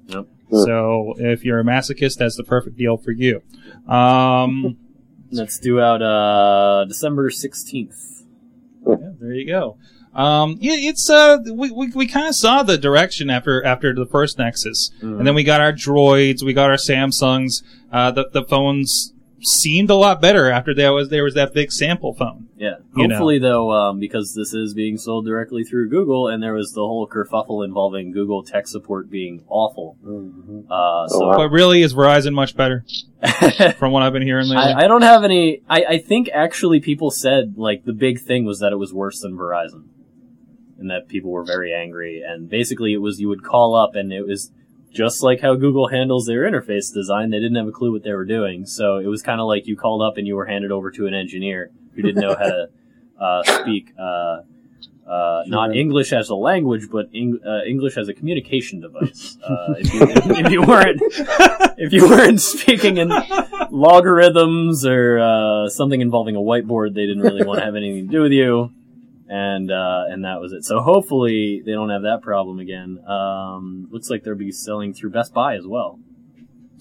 S2: Yep.
S1: So if you're a masochist, that's the perfect deal for you. Um, [laughs]
S2: That's due out uh, December 16th.
S1: yeah, there you go. Um, yeah, it's uh, we we, we kind of saw the direction after after the first Nexus, and then we got our droids, we got our Samsungs. Uh, the the phones seemed a lot better after there was there was that big sample phone.
S2: Yeah.
S1: You know.
S2: Hopefully, though, um, because this is being sold directly through Google, and there was the whole kerfuffle involving Google tech support being awful.
S4: hmm
S2: Uh, so.
S1: But really, is Verizon much better [laughs] from what I've been hearing lately?
S2: I, I don't have any. I, I think actually people said like the big thing was that it was worse than Verizon, and that people were very angry. And basically, it was you would call up, and it was just like how Google handles their interface design. They didn't have a clue what they were doing, so it was kind of like you called up and you were handed over to an engineer who didn't know how to [laughs] uh, speak. Uh, uh, not. English as a language, but Eng- uh, English as a communication device. Uh, if, you, if, if you weren't, if you weren't speaking in logarithms or uh, something involving a whiteboard, they didn't really want to have anything to do with you, and uh, and that was it. So hopefully they don't have that problem again. Um, looks like they'll be selling through Best Buy as well.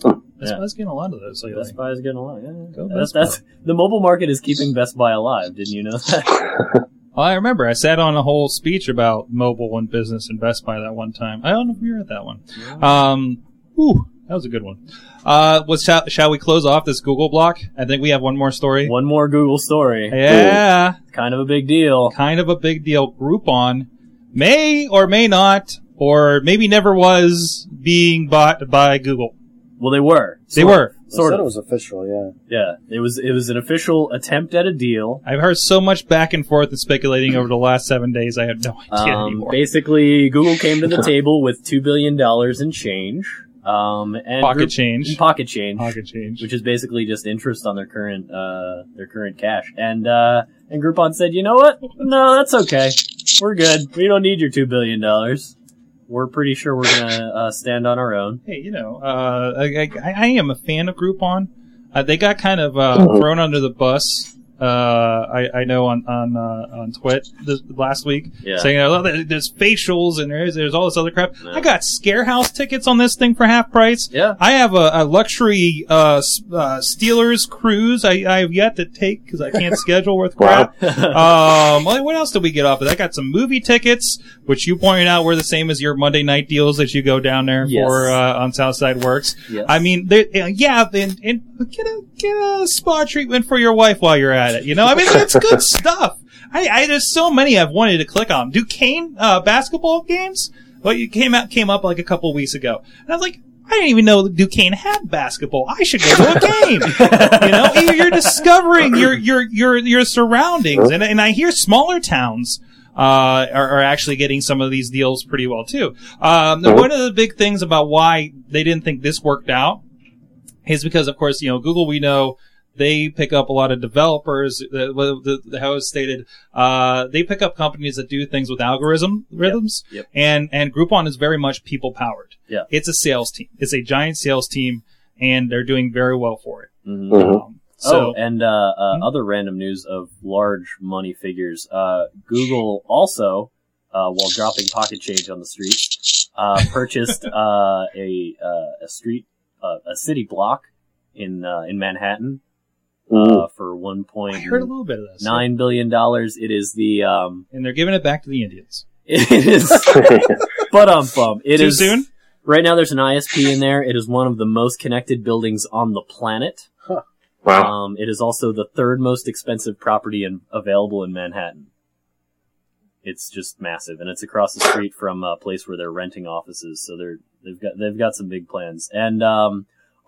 S1: That's
S2: Yeah.
S1: why I was getting a lot of those lately.
S2: Best Buy is getting a lot. Yeah,
S1: Go
S2: that's,
S1: Best
S2: that's the mobile market is keeping Best Buy alive. Didn't you know that? [laughs]
S1: Well, I remember I sat on a whole speech about mobile and business and Best Buy that one time. I don't know if you were at that one. Um, whew, that was a good one. Uh, was shall, shall we close off this Google block? I think we have one more story.
S2: One more Google story.
S1: Yeah,
S2: Kind of a big deal.
S1: kind of a big deal. Groupon may or may not, or maybe never was being bought by Google.
S2: Well, they were.
S1: They
S2: Sort-
S1: were.
S2: Sort
S4: said
S2: of.
S4: it was official, yeah.
S2: Yeah, it was. It was an official attempt at a deal.
S1: I've heard so much back and forth and speculating over the last seven days. I have no [laughs] idea
S2: Um,
S1: anymore.
S2: basically, Google came to the [laughs] table with two billion dollars in change, um, and
S1: Pocket
S2: Group-
S1: change.
S2: pocket change,
S1: Pocket change.
S2: which is basically just interest on their current uh, their current cash. And uh, and Groupon said, you know what? No, that's okay. We're good. We don't need your two billion dollars. We're pretty sure we're gonna uh, stand on our own.
S1: hey, you know, uh, I, I, I am a fan of Groupon. Uh, they got kind of uh,
S3: Mhm.
S1: thrown under the bus. Uh, I, I know on on uh, on Twit this, last week
S2: Yeah.
S1: saying oh, there- there's facials and there's there's all this other crap.
S2: Yeah.
S1: I got Scarehouse tickets on this thing for half price.
S2: Yeah.
S1: I have a, a luxury uh, uh, Steelers cruise. I, I have yet to take because I can't [laughs] schedule with
S3: Wow.
S1: crap. um, what else did we get off of? I got some movie tickets, which you pointed out were the same as your Monday night deals that you go down there
S2: Yes.
S1: for uh, on Southside Works.
S2: Yes.
S1: I mean, uh, yeah, and, and get a get a spa treatment for your wife while you're at it. You know, I mean, it's good [laughs] stuff. I, I there's so many I've wanted to click on. Duquesne uh, basketball games. Well, you came out came up like a couple weeks ago, and I was like. I didn't even know Duquesne had basketball. I should go to a game. you know, [laughs] you're discovering your your your your surroundings, and and I hear smaller towns uh, are, are actually getting some of these deals pretty well too. Um,
S3: Mhm.
S1: One of the big things about why they didn't think this worked out is because, of course, you know, Google, we know they pick up a lot of developers. The, the, the, how it's stated, uh, they pick up companies that do things with algorithm rhythms,
S2: Yep.
S1: and and Groupon is very much people powered.
S2: Yeah.
S1: it's a sales team. It's a giant sales team, and they're doing very well for it.
S2: Mhm.
S3: Mhm.
S1: Um, so
S2: oh, and uh, uh,
S1: Hmm?
S2: other random news of large money figures. Uh, Google also, uh, while dropping pocket change on the street, uh, purchased [laughs] uh, a uh, a street uh, a city block in uh, in Manhattan. Uh, for one
S1: I
S2: point
S1: heard a little bit of this.
S2: nine billion dollars. It is the um, [laughs]
S1: and they're giving it back to the Indians. [laughs]
S2: it is [laughs] but um bum. It
S1: Too
S2: is-
S1: soon?
S2: Right now, there's an ISP in there. It is one of the most connected buildings on the planet.
S3: wow.
S2: Um, it is also the third most expensive property in, available in Manhattan. It's just massive, and it's across the street from a place where they're renting offices. So they're they've got they've got some big plans. And um,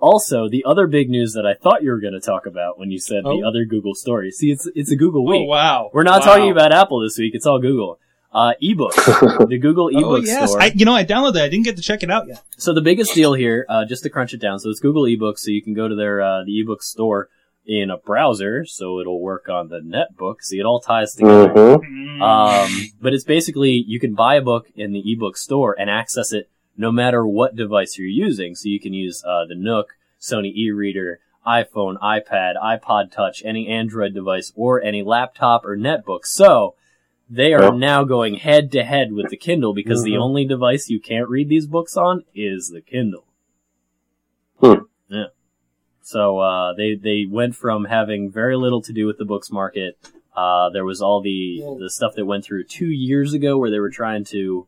S2: also, the other big news that I thought you were going to talk about when you said the
S1: Oh.
S2: other Google story. See, it's it's a Google week.
S1: Oh wow!
S2: We're not
S1: Wow.
S2: talking about Apple this week. It's all Google. Uh, ebooks, [laughs] the Google ebook
S1: Oh yes,
S2: store.
S1: I, you know I downloaded that. I didn't get to check it out yet.
S2: So the biggest deal here, uh, just to crunch it down, so it's Google eBooks, so you can go to their uh, the ebook store. in a browser, so it'll work on the netbook. See, it all ties together.
S3: hmm
S2: Um, but it's basically you can buy a book in the ebook store and access it no matter what device you're using. So you can use uh, the Nook, Sony e-reader, iPhone, iPad, iPod Touch, any Android device, or any laptop or netbook. So they are
S3: Yeah.
S2: now going head to head with the Kindle because the
S4: Mhm.
S2: only device you can't read these books on is the Kindle.
S3: Hmm.
S2: Yeah. So uh, they they went from having very little to do with the books market. Uh, there was all the the stuff that went through two years ago where they were trying to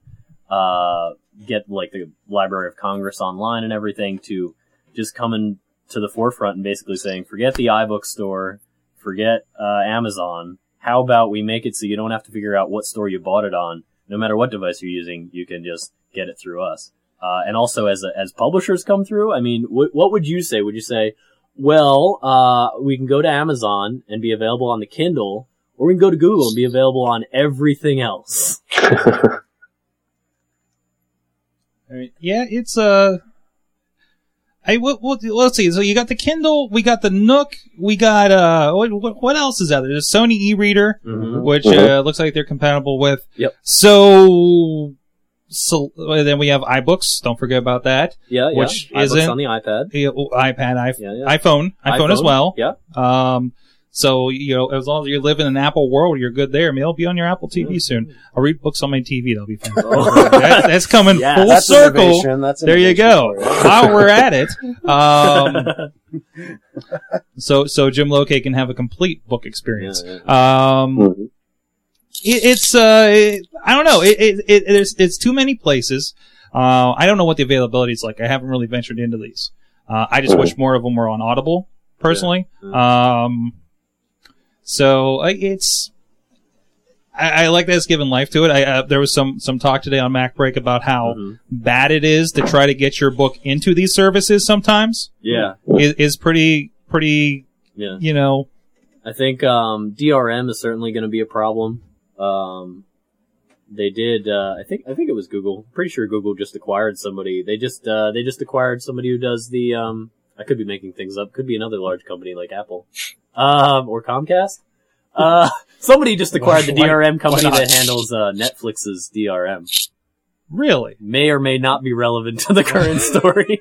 S2: uh, get like the Library of Congress online and everything to just coming to the forefront and basically saying, forget the iBook store, forget uh, Amazon. How about we make it so you don't have to figure out what store you bought it on, no matter what device you're using, you can just get it through us. Uh, and also, as as publishers come through, I mean, wh- what would you say? Would you say, well, uh, we can go to Amazon and be available on the Kindle, or we can go to Google and be available on everything else? [laughs]
S1: I mean, yeah, it's Uh, I what, what, let's see. So you got the Kindle, we got the Nook, we got uh, what, what, what else is out there? There's Sony e-reader,
S2: Mhm.
S1: which
S3: Mhm.
S1: uh, looks like they're compatible with.
S2: Yep.
S1: So, so then we have iBooks. Don't forget about that.
S2: Yeah, yeah.
S1: Which
S2: iBooks
S1: isn't-
S2: on the iPad.
S1: Yeah, well, iPad, iPhone,
S2: Yeah, yeah.
S1: iPhone, iPhone, as well.
S2: Yeah.
S1: Um, so you know, as long as you live in an Apple world, you're good there. I mean, it'll be on your Apple TV soon. I'll read books on my TV. That'll be fun. [laughs]
S2: Oh.
S1: That- that's coming
S2: Yeah,
S1: full
S4: That's
S1: circle.
S4: innovation. That's
S1: There you go. While we're at it, [laughs] um, [laughs] so so Jim Loke can have a complete book experience.
S2: Yeah,
S1: Um,
S3: Mhm.
S1: it, it's uh, it- I don't know. It, it, it there's it's too many places. Uh, I don't know what the availability is like. I haven't really ventured into these. Uh, I just wish more of them were on Audible, personally. Um, so uh, it's. I, I like that it's given life to it. I, uh, there was some some talk today on Mac Break about how
S2: Mhm.
S1: bad it is to try to get your book into these services. Sometimes
S2: Yeah.
S1: is, is pretty pretty
S2: Yeah.
S1: you know
S2: I think um, DRM is certainly going to be a problem. Um, they did. Uh, I think. I think it was Google. Pretty sure Google just acquired somebody. They just. Uh, they just acquired somebody who does the. Um, I could be making things up. Could be another large company like Apple, um, or Comcast. Uh, [laughs] somebody just acquired the DRM company that handles uh, Netflix's DRM.
S1: really,
S2: May or may not be relevant to the current [laughs] story.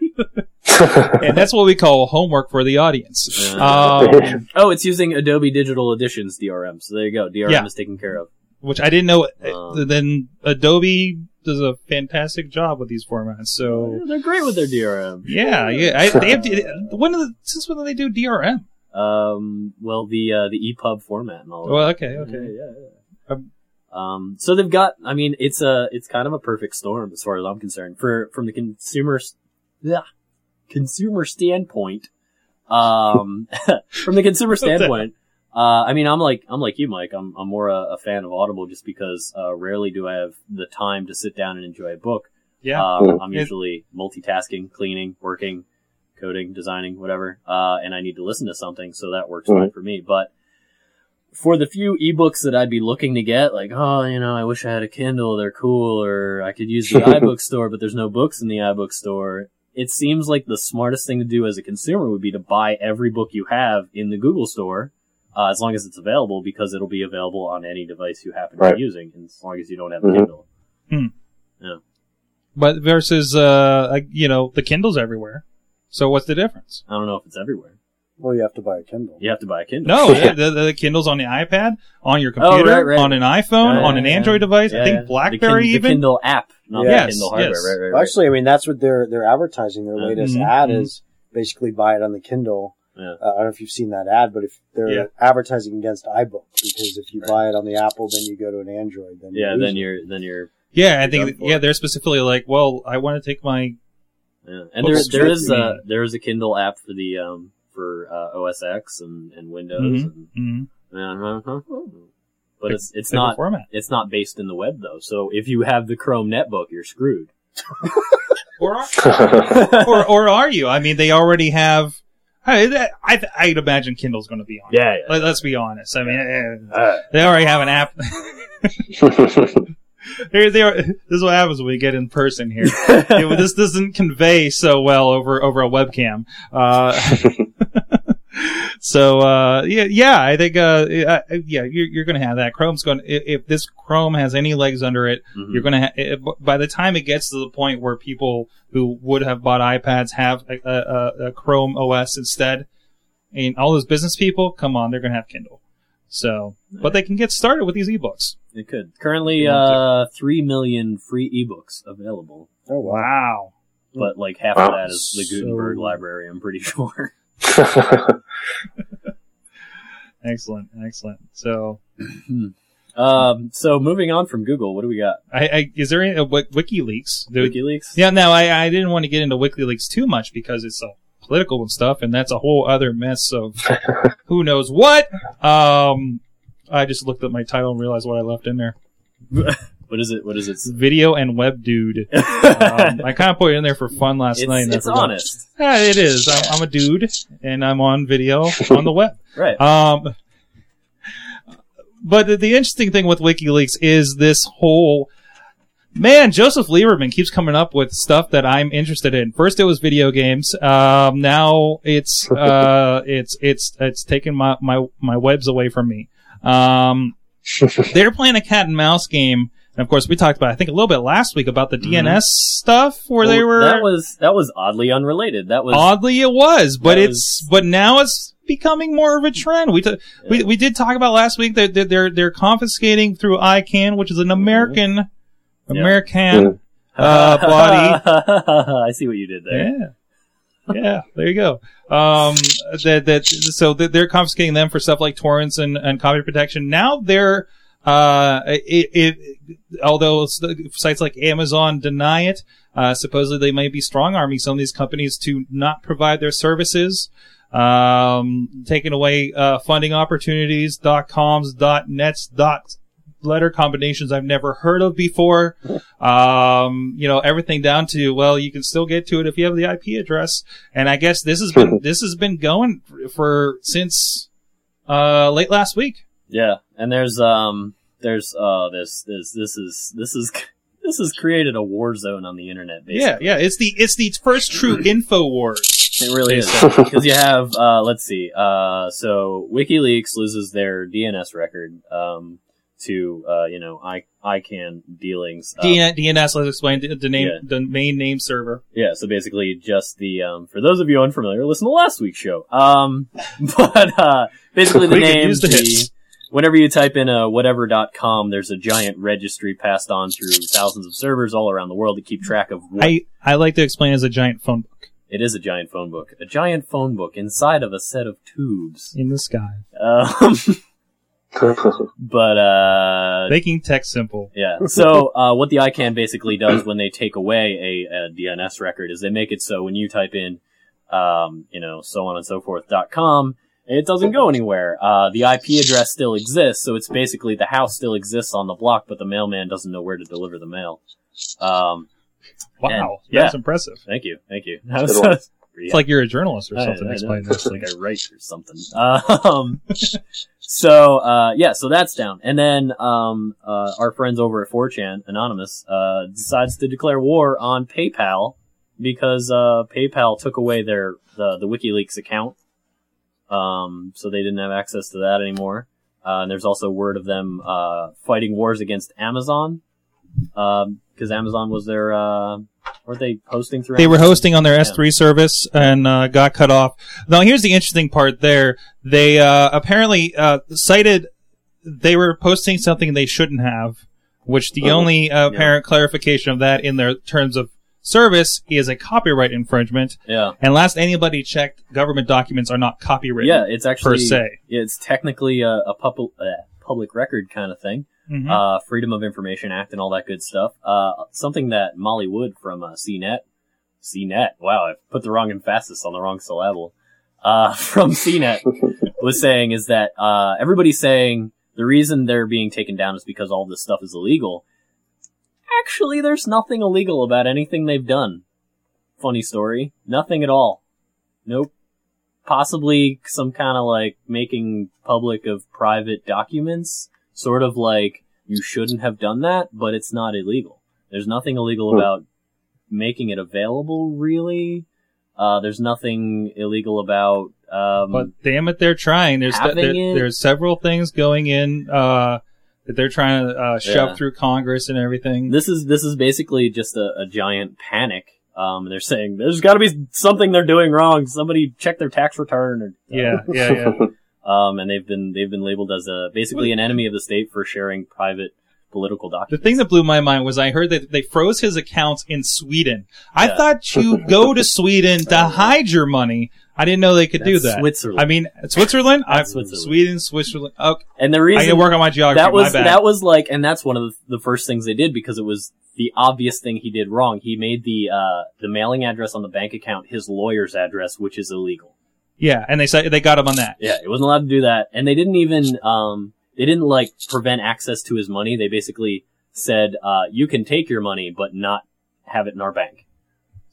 S1: and that's what we call homework for the audience.
S2: Uh,
S1: Um, [laughs]
S2: oh, it's using Adobe Digital Editions DRM. So there you go. DRM
S1: Yeah.
S2: is taken care of.
S1: which I didn't know.
S2: Um,
S1: then Adobe does a fantastic job with these formats. So
S2: They're great with their DRM.
S1: yeah, yeah. I, they have to, when do the, since when do they do DRM?
S2: Um, well, the uh, the EPUB format and all.
S1: Well,
S2: that.
S1: okay, okay.
S2: Yeah, yeah, yeah.
S1: Um,
S2: Um, so they've got. I mean, it's a it's kind of a perfect storm as far as I'm concerned. For from the consumer, yeah, consumer standpoint. Um, [laughs] from the consumer standpoint. Uh, I mean, I'm like, I'm like you, Mike. I'm, I'm more a, a fan of Audible just because, uh, rarely do I have the time to sit down and enjoy a book.
S1: Yeah.
S2: Um, I'm
S1: It-
S2: usually multitasking, cleaning, working, coding, designing, whatever. Uh, and I need to listen to something, so that works fine for me. But for the few ebooks that I'd be looking to get, like, oh, you know, I wish I had a Kindle, they're cool, or I could use the [laughs] iBook store, but there's no books in the iBook store. It seems like the smartest thing to do as a consumer would be to buy every book you have in the Google store, uh, as long as it's available, because it'll be available on any device you happen to be using, and as long as you don't have a
S3: Mhm.
S2: Kindle.
S1: But versus, uh, you know, the Kindle's everywhere. So what's the difference?
S2: I don't know if it's everywhere.
S4: Well, you have to buy a Kindle.
S2: You have to buy a Kindle.
S1: No, [laughs] yeah, the, the Kindle's on the iPad, on your
S2: Oh,
S1: computer,
S2: right, right.
S1: on an iPhone,
S2: Yeah,
S1: on
S2: yeah,
S1: an
S2: yeah.
S1: Android device. I think
S2: yeah.
S1: BlackBerry
S2: the, Kin-
S1: even.
S2: the Kindle app, not
S1: Yes,
S2: the Kindle hardware.
S1: yes.
S2: Right, right, right.
S4: Actually, I mean that's what they're they're advertising. Their latest
S1: Mhm.
S4: ad
S1: Mhm.
S4: is basically buy it on the Kindle.
S2: Yeah.
S4: Uh, I don't know if you've seen that ad, but if they're
S1: Yeah.
S4: advertising against iBook, because if you buy it on the Apple, then you go to an Android. Then
S2: yeah,
S4: you
S2: then you're then you're
S1: Yeah, I
S2: You're
S1: think
S2: done for.
S1: yeah, they're specifically like, well, I want to take my
S2: yeah. and there there is a
S1: me.
S2: there is a Kindle app for the um for uh, OS X and, and Windows
S1: Mhm.
S2: and
S1: mm,
S2: uh-huh. but it's it's
S1: bigger
S2: not
S1: format.
S2: it's not based in the web though. So if you have the Chrome netbook, you're screwed. [laughs]
S1: Or are, or or are you? I mean, they already have. I I I'd imagine Kindle's going to be on. it.
S2: Yeah,
S1: Let, us be honest. I mean, eh,
S2: Uh,
S1: they already have an app. [laughs] [laughs] they this is what happens when we get in person here. [laughs] It- this doesn't convey so well over over a webcam. Uh, So uh, yeah, yeah, I think uh, uh, yeah, you're, you're going to have that. Chrome's going. If, if this Chrome has any legs under it,
S2: Mhm.
S1: you're going to. Ha- by the time it gets to the point where people who would have bought iPads have a, a, a- a Chrome OS instead, and all those business people, come on, they're going to have Kindle. So, but they can get started with these ebooks.
S2: It could. Currently, uh, three million free ebooks available,
S4: Oh wow.
S1: Wow.
S2: but like half
S3: Wow.
S2: of that is the
S4: So-
S2: Gutenberg library. I'm pretty [laughs] sure. [laughs]
S1: Excellent, excellent. So, [clears throat]
S2: Um, so moving on from Google, what do we got?
S1: I, I is there any uh, Wik- WikiLeaks? There-
S2: WikiLeaks.
S1: Yeah, no, I, I didn't want to get into WikiLeaks too much because it's so political and stuff, and that's a whole other mess of [laughs] who knows what. Um, I just looked at my title and realized what I left in there: [laughs]
S2: What is it? What is it?
S1: video and web dude. [laughs] Um, I kind of put it in there for fun last
S2: it's
S1: night. And
S2: it's honest,
S1: Yeah, it is. I'm, I'm a dude, and I'm on video on the web. [laughs]
S2: right?
S1: Um, but the, the interesting thing with WikiLeaks is this whole man. Joseph Lieberman keeps coming up with stuff that I'm interested in. First, it was video games. Um, now it's [laughs] uh, it's it's it's taking my my my webs away from me. Um, they're playing a cat and mouse game. And of course, we talked about, I think, a little bit last week about the
S2: Mhm.
S1: DNS stuff where they were
S2: That was that was oddly unrelated. That was
S1: Oddly, it was, but
S2: That
S1: it's but now it's becoming more of a trend. We t- we we did talk about last week that that they're they're confiscating through ICANN, which is an American
S2: Mm-hmm. Yeah.
S1: American uh, body. [laughs]
S2: I see what you did there.
S1: Yeah, yeah. There you go. Um, that that so they're confiscating them for stuff like torrents and and copy protection. Now they're uh, it, it although sites like Amazon deny it, uh, supposedly they might be strong arming some of these companies to not provide their services, um, taking away uh, funding opportunities. dot coms, dot nets, dot letter combinations I've never heard of before. Um, you know, everything down to, well, you can still get to it if you have the IP address. And I guess this has been, [laughs] this has been going for, for since, uh, late last week.
S2: Yeah, and there's um there's uh this this this is this is [laughs] this has created a war zone on the internet. Basically.
S1: Yeah, yeah. It's the, it's the first true [laughs] info wars.
S2: It really is because [laughs] you have uh, let's see. Uh, so WikiLeaks loses their DNS record um, to uh, you know I ICANN dealings. Uh,
S1: DN- DNS, let's explain the, the name,
S2: Yeah.
S1: the main name server.
S2: yeah, so basically just the um, for those of you unfamiliar, listen to last week's show. Um, but uh, basically the
S1: We
S2: name
S1: use the
S2: the,
S1: hits.
S2: Whenever you type in a whatever.com, there's a giant registry passed on through thousands of servers all around the world to keep track of what
S1: I, I like to explain it as a giant phone book
S2: it is a giant phone book, a giant phone book inside of a set of tubes.
S1: in the sky.
S2: Um, [laughs] but uh,
S1: Making text simple.
S2: yeah. So uh, what the ICANN basically does when they take away a, a DNS record is they make it so when you type in, um, you know, so on and so forth dot com, it doesn't go anywhere. Uh, the IP address still exists, so it's basically the house still exists on the block, but the mailman doesn't know where to deliver the mail. Um,
S1: Wow.
S2: And-
S1: That's
S2: yeah.
S1: impressive.
S2: thank you, thank you. [laughs]
S3: Good one.
S1: It's like you're a journalist or something
S2: I know.
S1: explaining this. [laughs]
S2: like I write or something. [laughs] Um, so uh, yeah, so that's down, and then um, uh, our friends over at 4chan, Anonymous, uh, decides to declare war on PayPal because uh, PayPal took away their the, the WikiLeaks account, um, so they didn't have access to that anymore. Uh, and there's also word of them uh, fighting wars against Amazon because Amazon was their uh, weren't they hosting through?
S1: They were hosting on their
S2: Yeah.
S1: S3 service and uh, got cut off. Now, here's the interesting part there. They uh, apparently uh, cited they were posting something they shouldn't have, which the
S3: Oh,
S1: only uh, apparent clarification of that in their terms of service is a copyright infringement.
S2: Yeah.
S1: And last anybody checked, government documents are not copyrighted.
S2: Yeah, it's actually
S1: per se.
S2: It's technically a, a public uh, public record kind of thing.
S1: Mhm.
S2: Uh, Freedom of Information Act and all that good stuff. Uh, something that Molly Wood from uh, CNET, CNET, wow, I put the wrong emphasis on the wrong syllable. Uh, [laughs] from CNET was saying is that uh, everybody's saying the reason they're being taken down is because all this stuff is illegal. Actually, there's nothing illegal about anything they've done. Funny story. Nothing at all. Nope. Possibly some kind of like making public of private documents. Sort of like you shouldn't have done that, but it's not illegal. There's nothing illegal
S3: Hmm.
S2: about making it available, really. Uh, there's nothing illegal about Um,
S1: But damn it, they're trying. There's
S2: Having
S1: there, there's several things going in uh, that they're trying to uh, shove
S2: Yeah.
S1: through Congress and everything.
S2: this is this is basically just a, a giant panic. Um, they're saying there's got to be something they're doing wrong. Somebody check their tax return. Or,
S1: yeah, yeah, [laughs] yeah.
S2: Um, and they've been they've been labeled as a basically an enemy of the state for sharing private political documents.
S1: The thing that blew my mind was I heard that they froze his accounts in Sweden. I
S2: Yeah.
S1: thought you go to [laughs] Sweden to hide your money. I didn't know they could do
S2: That's
S1: that.
S2: Switzerland.
S1: I mean, Switzerland? I,
S2: That's Switzerland.
S1: Sweden, Switzerland. Okay.
S2: and the
S1: I
S2: reason
S1: need to work on my geography.
S2: that was
S1: my bad.
S2: that was like, and that's one of the, the first things they did because it was the obvious thing he did wrong. He made the uh, the mailing address on the bank account his lawyer's address, which is illegal.
S1: yeah, and they said they got him on that.
S2: Yeah, he wasn't allowed to do that, and they didn't even um they didn't like prevent access to his money. They basically said uh you can take your money, but not have it in our bank.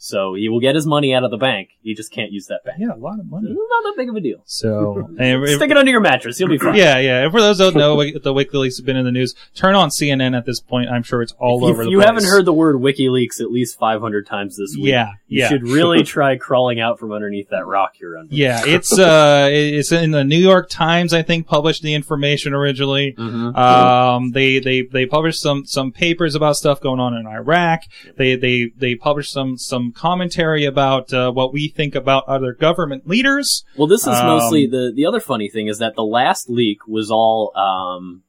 S2: So he will get his money out of the bank. He just can't use that bank.
S1: Yeah, a lot of money.
S2: It's
S1: money.
S2: not that big of a deal.
S1: So, [laughs] and if-
S2: Stick it under your mattress. You'll be fine.
S1: yeah, yeah. And for those who don't know, the WikiLeaks have been in the news. Turn on CNN at this point. I'm sure it's all
S2: if
S1: over the place.
S2: If you
S1: place.
S2: haven't heard the word WikiLeaks at least 500 times this week,
S1: Yeah,
S2: you
S1: yeah.
S2: should really [laughs] try crawling out from underneath that rock you're under.
S1: Yeah, it's uh, [laughs] it's in the New York Times. I think published the information originally.
S2: Mhm.
S1: Um, they they they published some some papers about stuff going on in Iraq. They they they published some some commentary about uh, what we think about other government leaders.
S2: Well, this is
S1: Um,
S2: mostly the the other funny thing is that the last leak was all um,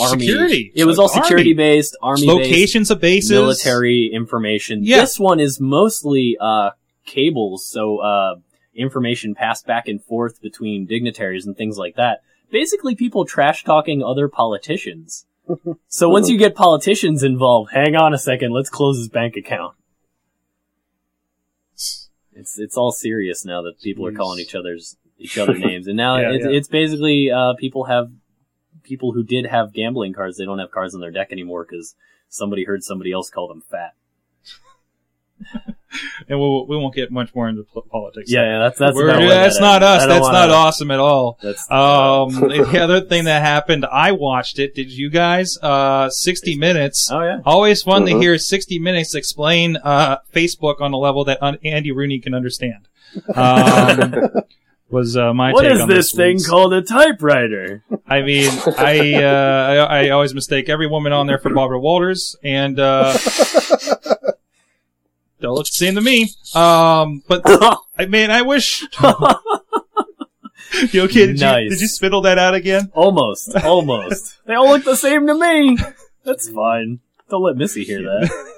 S2: army
S1: Security.
S2: It was
S1: So
S2: all
S1: it's army.
S2: security based, army based,
S1: Locations of bases,
S2: military information.
S1: Yeah.
S2: This one is mostly uh, cables, so uh, information passed back and forth between dignitaries and things like that. Basically, people trash talking other politicians. [laughs] so once you get politicians involved, hang on a second, let's close his bank account. It's it's all serious now that people are calling each other's each other [laughs] names, and now
S1: Yeah,
S2: it's,
S1: yeah.
S2: it's basically uh, people have people who did have gambling cards. They don't have cards on their deck anymore because somebody heard somebody else call them fat. [laughs] [laughs]
S1: and we'll, we won't get much more into politics.
S2: Yeah, yeah, that's that's about what
S1: that's not us.
S2: I don't
S1: That's
S2: wanna-
S1: not awesome at all.
S2: That's
S1: Um, [laughs] the other thing that happened, I watched it. Did you guys? Uh, 60 Minutes.
S2: oh yeah.
S1: Always fun to
S3: Mhm.
S1: hear 60 Minutes explain uh, Facebook on a level that un- Andy Rooney can understand. Um, [laughs] was uh, my
S2: What
S1: take
S2: is
S1: on
S2: this thing
S1: week's.
S2: called a typewriter?
S1: I mean, I, uh, I I always mistake every woman on there for Barbara Walters, and uh, don't look the same to me. Um, but [laughs] I mean, I wish. [laughs] you okay? Did,
S2: Nice.
S1: you, did you spittle that out again?
S2: almost, almost. [laughs] they all look the same to me. That's fine. Don't let Missy hear that.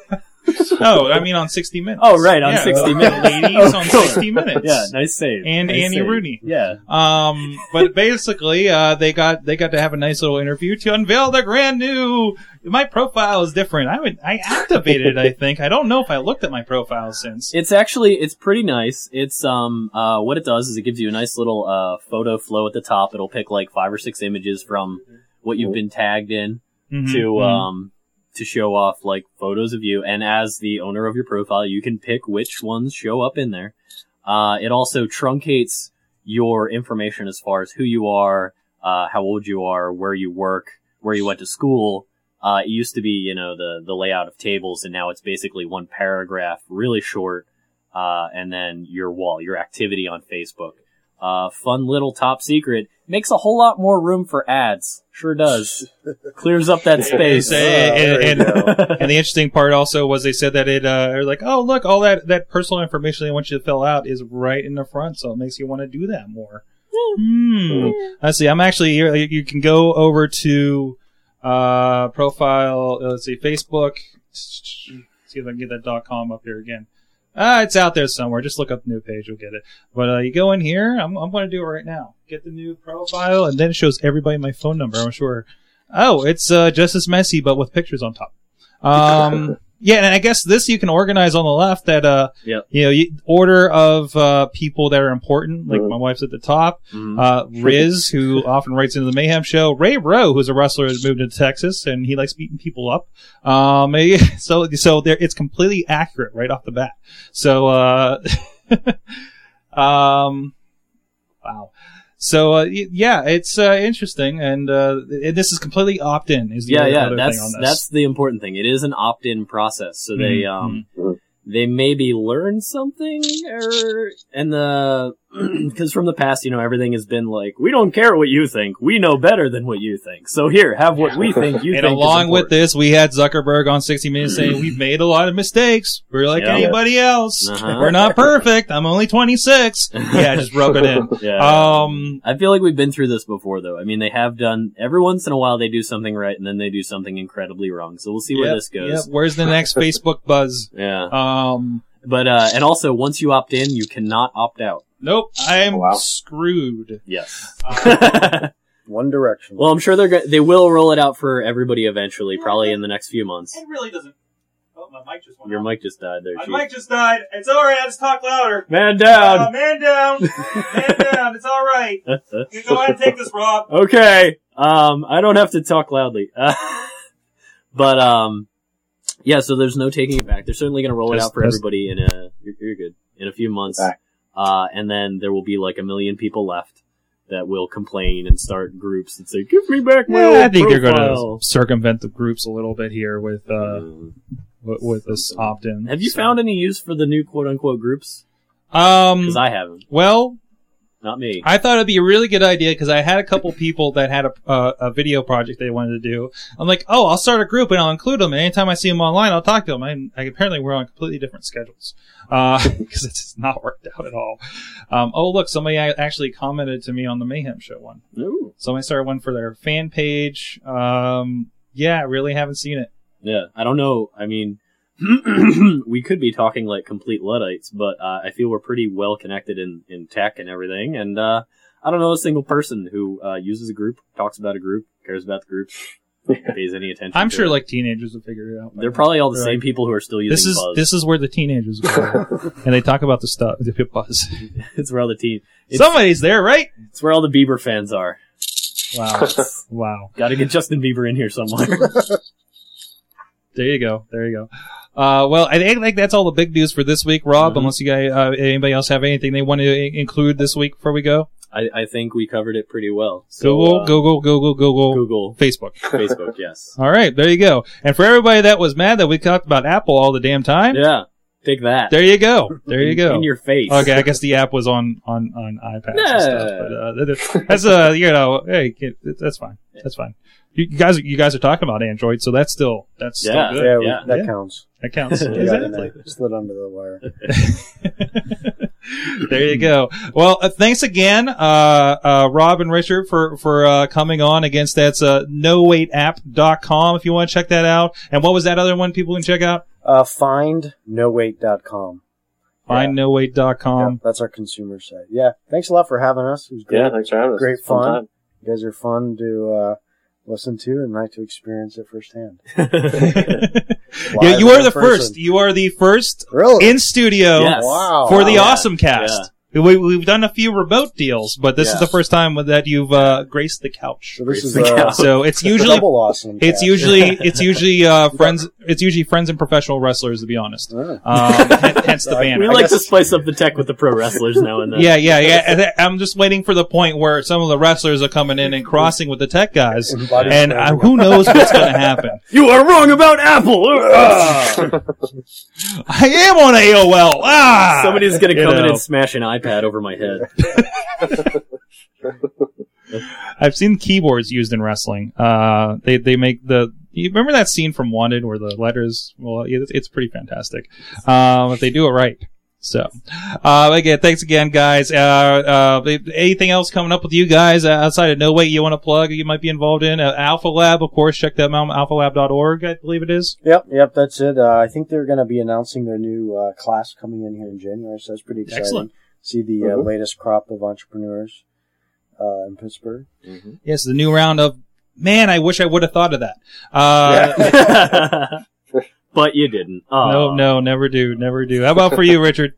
S2: [laughs]
S1: No, I mean on 60 Minutes.
S2: Oh, right, on
S1: Yeah,
S2: 60
S1: the [laughs]
S2: Minutes.
S1: Ladies on [laughs] 60 Minutes.
S2: Yeah, nice save.
S1: And
S2: Nice
S1: Andy
S2: save.
S1: Rooney.
S2: Yeah.
S1: Um, but basically, uh, they got they got to have a nice little interview to unveil their grand new. My profile is different. I would I activated it. I think I don't know if I looked at my profile since.
S2: It's actually it's pretty nice. It's um uh what it does is it gives you a nice little uh photo flow at the top. It'll pick like five or six images from what you've been tagged in
S1: Mhm,
S2: to
S1: mhm.
S2: um to show off like photos of you and as the owner of your profile you can pick which ones show up in there. Uh it also truncates your information as far as who you are, uh how old you are, where you work, where you went to school. Uh it used to be, you know, the the layout of tables and now it's basically one paragraph, really short, uh and then your wall, your activity on Facebook. Uh, fun little top secret. Makes a whole lot more room for ads. Sure does. Clears up that space.
S1: And, and, and, [laughs] and the interesting part also was they said that it uh they're like oh look all that that personal information they want you to fill out is right in the front so it makes you want to do that more. Hmm. Let's see. I'm actually here. You you can go over to uh profile. uh, Let's see, Facebook. See if I can get that dot com up here again. Ah, it's out there somewhere. Just look up the new page, you'll get it. But uh, you go in here. I'm I'm going to do it right now. Get the new profile, and then it shows everybody my phone number. I'm sure. Oh, it's uh, just as messy, but with pictures on top. Um, [laughs] yeah, and I guess this you can organize on the left that uh,
S2: Yep.
S1: you know, you, order of uh, people that are important. Like
S3: Mhm.
S1: my wife's at the top.
S2: Mhm.
S1: Uh, [laughs] Riz, who often writes into the Mayhem Show. Ray Rowe, who's a wrestler, has moved into Texas, and he likes beating people up. Um, [laughs] so so there, it's completely accurate right off the bat. So, uh, [laughs] um, wow. So uh, yeah, it's uh, interesting, and uh, it- this is completely opt-in. Is the
S2: yeah,
S1: other,
S2: yeah.
S1: other
S2: That's
S1: thing on this.
S2: that's the important thing. It is an opt-in process, so they
S1: Mhm,
S2: um
S3: mhm.
S2: they maybe learn something, or and the [clears throat] because from the past, you know, everything has been like, we don't care what you think, we know better than what you think. So here, have what we think you
S1: and
S2: think. is
S1: along with this, we had Zuckerberg on 60 Minutes saying [clears throat] we've made a lot of mistakes. We're like
S2: Yeah.
S1: anybody else.
S2: Uh-huh.
S1: We're not perfect. I'm only 26. [laughs] Yeah, just rub it in.
S2: yeah.
S1: Um,
S2: I feel like we've been through this before, though. I mean, they have done every once in a while they do something right, and then they do something incredibly wrong. So we'll see where
S1: yep,
S2: this goes.
S1: yep. Where's the next [laughs] Facebook buzz?
S2: Yeah,
S1: Um,
S2: but uh, and also once you opt in, you cannot opt out.
S1: Nope. I'm
S3: Wow.
S1: screwed.
S2: Yes. [laughs]
S4: One Direction.
S2: well, I'm sure they're go- they will roll it out for everybody eventually, probably in the next few months.
S1: It really doesn't. Oh, my mic just went
S2: Your
S1: off.
S2: mic just died there,
S1: My
S2: Chief.
S1: mic just died. It's alright. I just talk louder.
S2: Man
S1: Uh,
S2: down.
S1: man down. [laughs] man down. It's alright. You go ahead and take this, Rob. [laughs]
S2: okay. Um, I don't have to talk loudly. Uh, but um, yeah. So there's no taking it back. They're certainly going to roll it out for
S1: test.
S2: everybody in a. You're, you're good. In a few months.
S3: Back.
S2: Uh, and then there will be like a million people left that will complain and start groups and say, "Give me back my
S1: Yeah, I think you're going to circumvent the groups a little bit here with uh,
S2: Mm.
S1: with, with this opt-in.
S2: Have you
S1: So-
S2: found any use for the new quote unquote groups?
S1: Um,
S2: Because I haven't.
S1: well,
S2: Not me.
S1: I thought it'd be a really good idea because I had a couple people that had a, uh, a video project they wanted to do. I'm like, oh, I'll start a group and I'll include them. And anytime I see them online, I'll talk to them. And I, apparently, we're on completely different schedules [laughs] because it's not worked out at all. Um, oh, look, somebody actually commented to me on the Mayhem Show one.
S2: Ooh.
S1: Somebody started one for their fan page. Um, yeah, I really haven't seen it.
S2: Yeah, I don't know. I mean, [clears throat] we could be talking like complete Luddites, but uh, I feel we're pretty well connected in, in tech and everything. And uh, I don't know a single person who uh, uses a group, talks about a group, cares about the group, [laughs] pays any attention.
S1: I'm
S2: to
S1: sure
S2: it.
S1: like teenagers will figure it out.
S2: they're
S1: now.
S2: probably all the
S1: They're
S2: same
S1: like,
S2: people who are still using
S1: This is
S2: Buzz.
S1: this is where the teenagers go, [laughs] and they talk about the stuff. The buzz. [laughs]
S2: it's where all the teen. It's,
S1: Somebody's there, right?
S2: it's where all the Bieber fans are.
S1: Wow, wow.
S2: Got to get Justin Bieber in here somewhere.
S1: There you go. There you go. Uh, well, I think like that's all the big news for this week, Rob.
S2: Mhm.
S1: Unless you guys, uh, anybody else have anything they want to i- include this week before we go?
S2: I, I think we covered it pretty well. So,
S1: Google,
S2: uh,
S1: Google, Google, Google,
S2: Google,
S1: Facebook. [laughs]
S2: Facebook, yes. [laughs]
S1: All right, there you go. And for everybody that was mad that we talked about Apple all the damn time,
S2: Yeah, take that.
S1: there you go. [laughs] There you go.
S2: In your face.
S1: Okay, I guess the app was on on on iPads and stuff, but uh, that's uh you know hey that's fine that's fine. You you guys you guys are talking about Android, so that's still that's still good.
S4: yeah,
S2: yeah.
S4: that
S1: Yeah.
S4: counts.
S1: That counts.
S4: We got in
S1: exactly.
S4: Slid under the wire. [laughs]
S1: there you go. Well, uh, thanks again, uh, uh, Rob and Richard for, for, uh, coming on against that's, uh, nowaitapp.com if you want to check that out. And what was that other one people can check out?
S4: Uh, findnowait.com.
S1: Findnowait.com.
S4: Yep, that's our consumer site. Yeah. Thanks a lot for having us. It was great.
S3: Yeah, thanks for having us.
S4: Great
S3: fun.
S4: fun.
S3: time.
S4: You guys are fun to uh, listen to and like to experience it firsthand. [laughs] [laughs]
S1: yeah, you are the
S4: person.
S1: first. You are the first
S4: Really?
S1: in studio
S2: Yes.
S4: Wow.
S1: for the
S2: Yeah.
S1: Awesome Cast. We, we've done a few remote deals, but this is the first time that you've, uh, graced the couch.
S4: So this is
S2: Great
S4: uh,
S1: So it's usually
S4: double awesome.
S1: It's usually [laughs] it's usually uh, friends. It's usually friends and professional wrestlers, to be honest.
S4: Ah.
S1: Um, hence the [laughs]
S4: Right.
S1: banner.
S2: we like to spice up the tech with the pro wrestlers now and then.
S1: yeah, yeah, yeah. [laughs] And I'm just waiting for the point where some of the wrestlers are coming in and crossing with the tech guys,
S4: Embodies
S1: and
S4: the-
S1: uh, who knows what's going to happen.
S2: You are wrong about Apple.
S1: I am on AOL. Ah,
S2: Somebody's gonna
S1: You
S2: come in and smash an iPad over my head. [laughs]
S1: I've seen keyboards used in wrestling. Uh, they they make the. You remember that scene from Wanted where the letters? Well, it's, it's pretty fantastic. Um, if they do it right. So, uh, again, thanks again, guys. Uh, uh, anything else coming up with you guys uh, outside of No Wait you want to plug? You might be involved in uh, Alpha Lab, of course. Check them out, alphalab.org, I believe it is.
S4: Yep, yep, that's it. Uh, I think they're going to be announcing their new uh, class coming in here in January, so that's pretty exciting.
S1: Excellent.
S4: See the uh,
S3: Mhm.
S4: latest crop of entrepreneurs uh, in Pittsburgh.
S1: Yes, the new round of. Man, I wish I would have thought of that. Uh, [laughs]
S2: but you didn't. Oh.
S1: no, no, never do, never do. How about for you, Richard?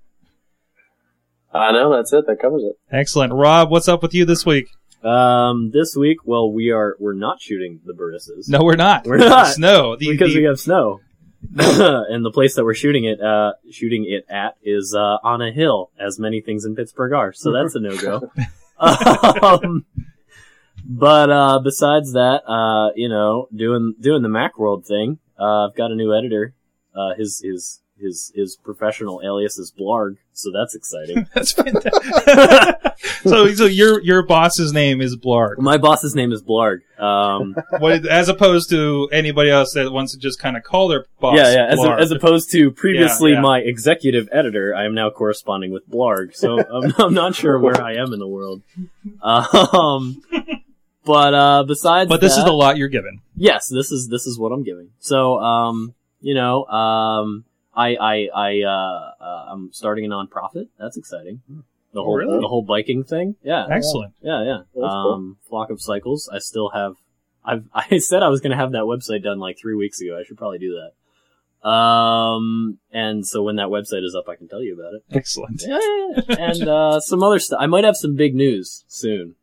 S1: [laughs]
S3: I know that's it. That covers it.
S1: Excellent. Rob, what's up with you this week?
S2: Um, this week, well, we are we're not shooting the baristas.
S1: No, we're not.
S2: We're not.
S1: Snow. The,
S2: because
S1: the-
S2: we have snow. [coughs] and the place that we're shooting it, uh, shooting it at is uh, on a hill, as many things in Pittsburgh are. So that's a no go. [laughs] um, but uh, besides that, uh, you know, doing doing the MacWorld thing. Uh, I've got a new editor. Uh, his his his his professional alias is Blarg, so that's exciting. [laughs]
S1: That's fantastic. [laughs] so, so your your boss's name is Blarg,
S2: My boss's name is Blarg. Um, [laughs]
S1: what, as opposed to anybody else that wants to just kind of call their boss.
S2: yeah, yeah. As,
S1: Blarg.
S2: as opposed to previously
S1: yeah.
S2: my executive editor, I am now corresponding with Blarg. So I'm, I'm not sure where I am in the world. Um, but uh, besides,
S1: but this is
S2: that-
S1: the lot you're given.
S2: yes, this is this is what I'm giving. So, um, you know, um, I I I uh, uh, I'm starting a nonprofit. That's exciting. The whole
S1: really?
S2: the whole biking thing. Yeah,
S1: Excellent.
S2: yeah, yeah.
S3: cool.
S2: Um, Flock of Cycles. I still have. I've [laughs] I said I was going to have that website done like three weeks ago. I should probably do that. Um, and so when that website is up, I can tell you about it.
S1: Excellent.
S2: Yeah. and uh, some other stuff. I might have some big news soon.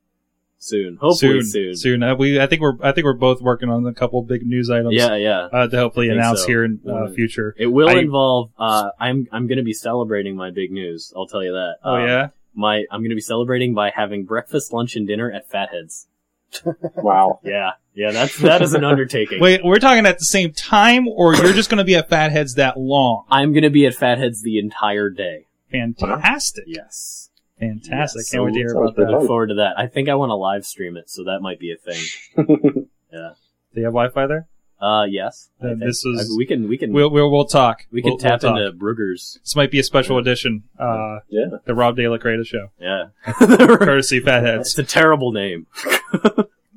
S2: Soon, hopefully soon.
S1: soon. Uh, we, I think we're, I think we're both working on a couple big news items.
S2: Yeah, yeah.
S1: Uh, to hopefully announce
S2: so.
S1: here in uh,
S2: Yeah.
S1: future.
S2: It will
S1: I-
S2: involve. Uh, I'm I'm going to be celebrating my big news. I'll tell you that.
S1: Oh
S2: Um,
S1: yeah.
S2: My I'm going to be celebrating by having breakfast, lunch, and dinner at Fatheads. [laughs]
S3: Wow.
S2: Yeah, yeah. That's that is an undertaking.
S1: Wait, we're talking at the same time, or you're just going to be at Fatheads that long?
S2: I'm going to be at Fatheads the entire day.
S1: Fantastic.
S2: Yes.
S1: Fantastic.
S2: Yes,
S1: Can't wait to hear about
S3: good.
S1: that.
S2: Look forward to that. I think I want to live stream it, so that might be a thing. [laughs] yeah.
S1: Do you have Wi-Fi there?
S2: Uh, yes. I
S1: Then
S2: think.
S1: this is-
S2: I- we can we can
S1: We'll, we'll, we'll talk.
S2: we can
S1: We'll-
S2: tap
S1: we'll talk.
S2: into Bruegger's.
S1: This might be a special edition, uh,
S3: Yeah.
S1: the Rob De La Creta show.
S2: Yeah. [laughs]
S1: Courtesy Fatheads. [laughs]
S2: it's a terrible name.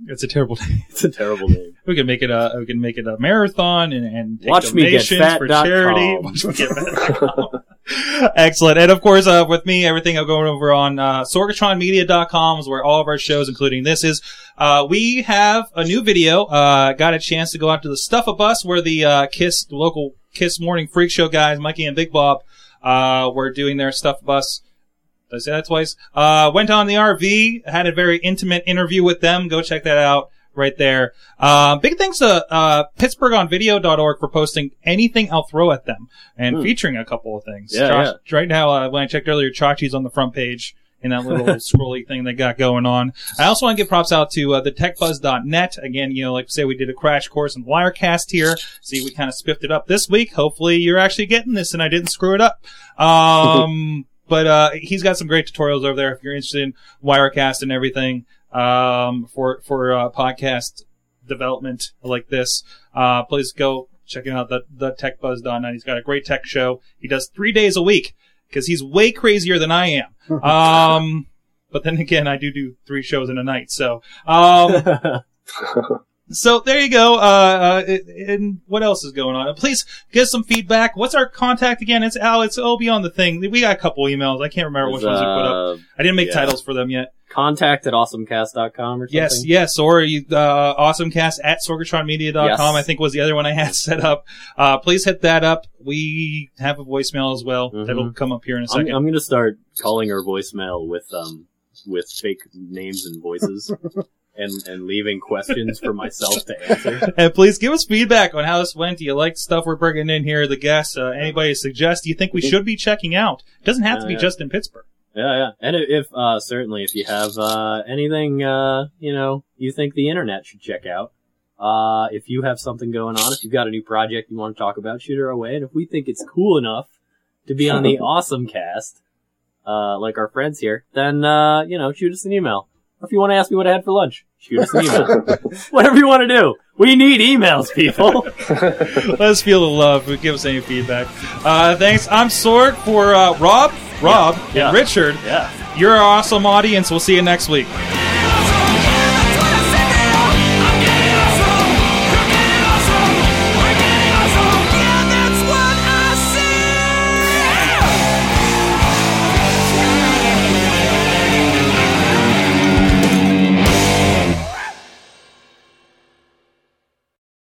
S1: It's a terrible name.
S2: It's a terrible name.
S1: We can make it a, we can make it a marathon and, and take
S2: Watch me get fat
S1: for
S2: dot
S1: charity.
S2: com.
S1: Watch me get fat. [laughs] Excellent. And of course, uh, with me, everything I'm going over on, uh, sorgatronmedia.com is where all of our shows, including this is. Uh, we have a new video. Uh, got a chance to go out to the Stuff a Bus where the, uh, Kiss, the local Kiss Morning Freak Show guys, Mikey and Big Bob, uh, were doing their Stuff Bus. Did I say that twice? Uh, went on the RV, had a very intimate interview with them. Go check that out right there. Uh, big thanks to, uh, PittsburghOnVideo.org for posting anything I'll throw at them and
S2: Hmm.
S1: featuring a couple of things.
S2: Yeah,
S1: Josh- Right now, uh, when I checked earlier, Chachi's on the front page in that little [laughs] scrolly thing they got going on. I also want to give props out to, uh, the techbuzz.net. Again, you know, like I say, we did a crash course in Wirecast here. See, we kind of spiffed it up this week. Hopefully you're actually getting this and I didn't screw it up. [laughs] Um, but, uh, he's got some great tutorials over there if you're interested in Wirecast and everything, um, for, for, uh, podcast development like this. Uh, please go check out the, the techbuzz.net. He's got a great tech show. He does three days a week because he's way crazier than I am. [laughs] Um, but then again, I do do three shows in a night. So, um, [laughs] so there you go. Uh, uh, and what else is going on? Please give some feedback. What's our contact again? It's Al. It's it'll be on the thing. We got a couple emails. I can't remember which ones we put up.
S2: Uh,
S1: I didn't make
S2: yeah.
S1: titles for them yet.
S2: Contact at awesomecast.com or something.
S1: Yes, yes, or you, uh, awesomecast at sorgatronmedia.com,
S2: Yes.
S1: I think was the other one I [laughs] had set up. Uh, please hit that up. We have a voicemail as well.
S2: Mhm.
S1: That'll come up here in a 2nd
S2: I'm going to start calling her voicemail with um with fake names and voices, [laughs] and and leaving questions for myself to answer. [laughs]
S1: and please give us feedback on how this went. Do you like the stuff we're bringing in here? The guests, uh, anybody suggest you think we should be checking out? It doesn't have to be just in Pittsburgh.
S2: Yeah, yeah. And if uh certainly if you have uh anything uh you know you think the internet should check out. Uh, if you have something going on, if you've got a new project you want to talk about, shoot her away. And if we think it's cool enough to be on the [laughs] awesome cast, uh, like our friends here, then, uh, you know, shoot us an email. Or if you want to ask me what I had for lunch, shoot us an email. [laughs] Whatever you want to do. We need emails, people. [laughs]
S1: Let us feel the love. Give us any feedback. Uh, thanks. I'm Sorg for uh, Rob, Rob,
S2: Yeah.
S1: and Richard.
S2: yeah.
S1: You're our awesome audience. We'll see you next week.
S5: Yeah.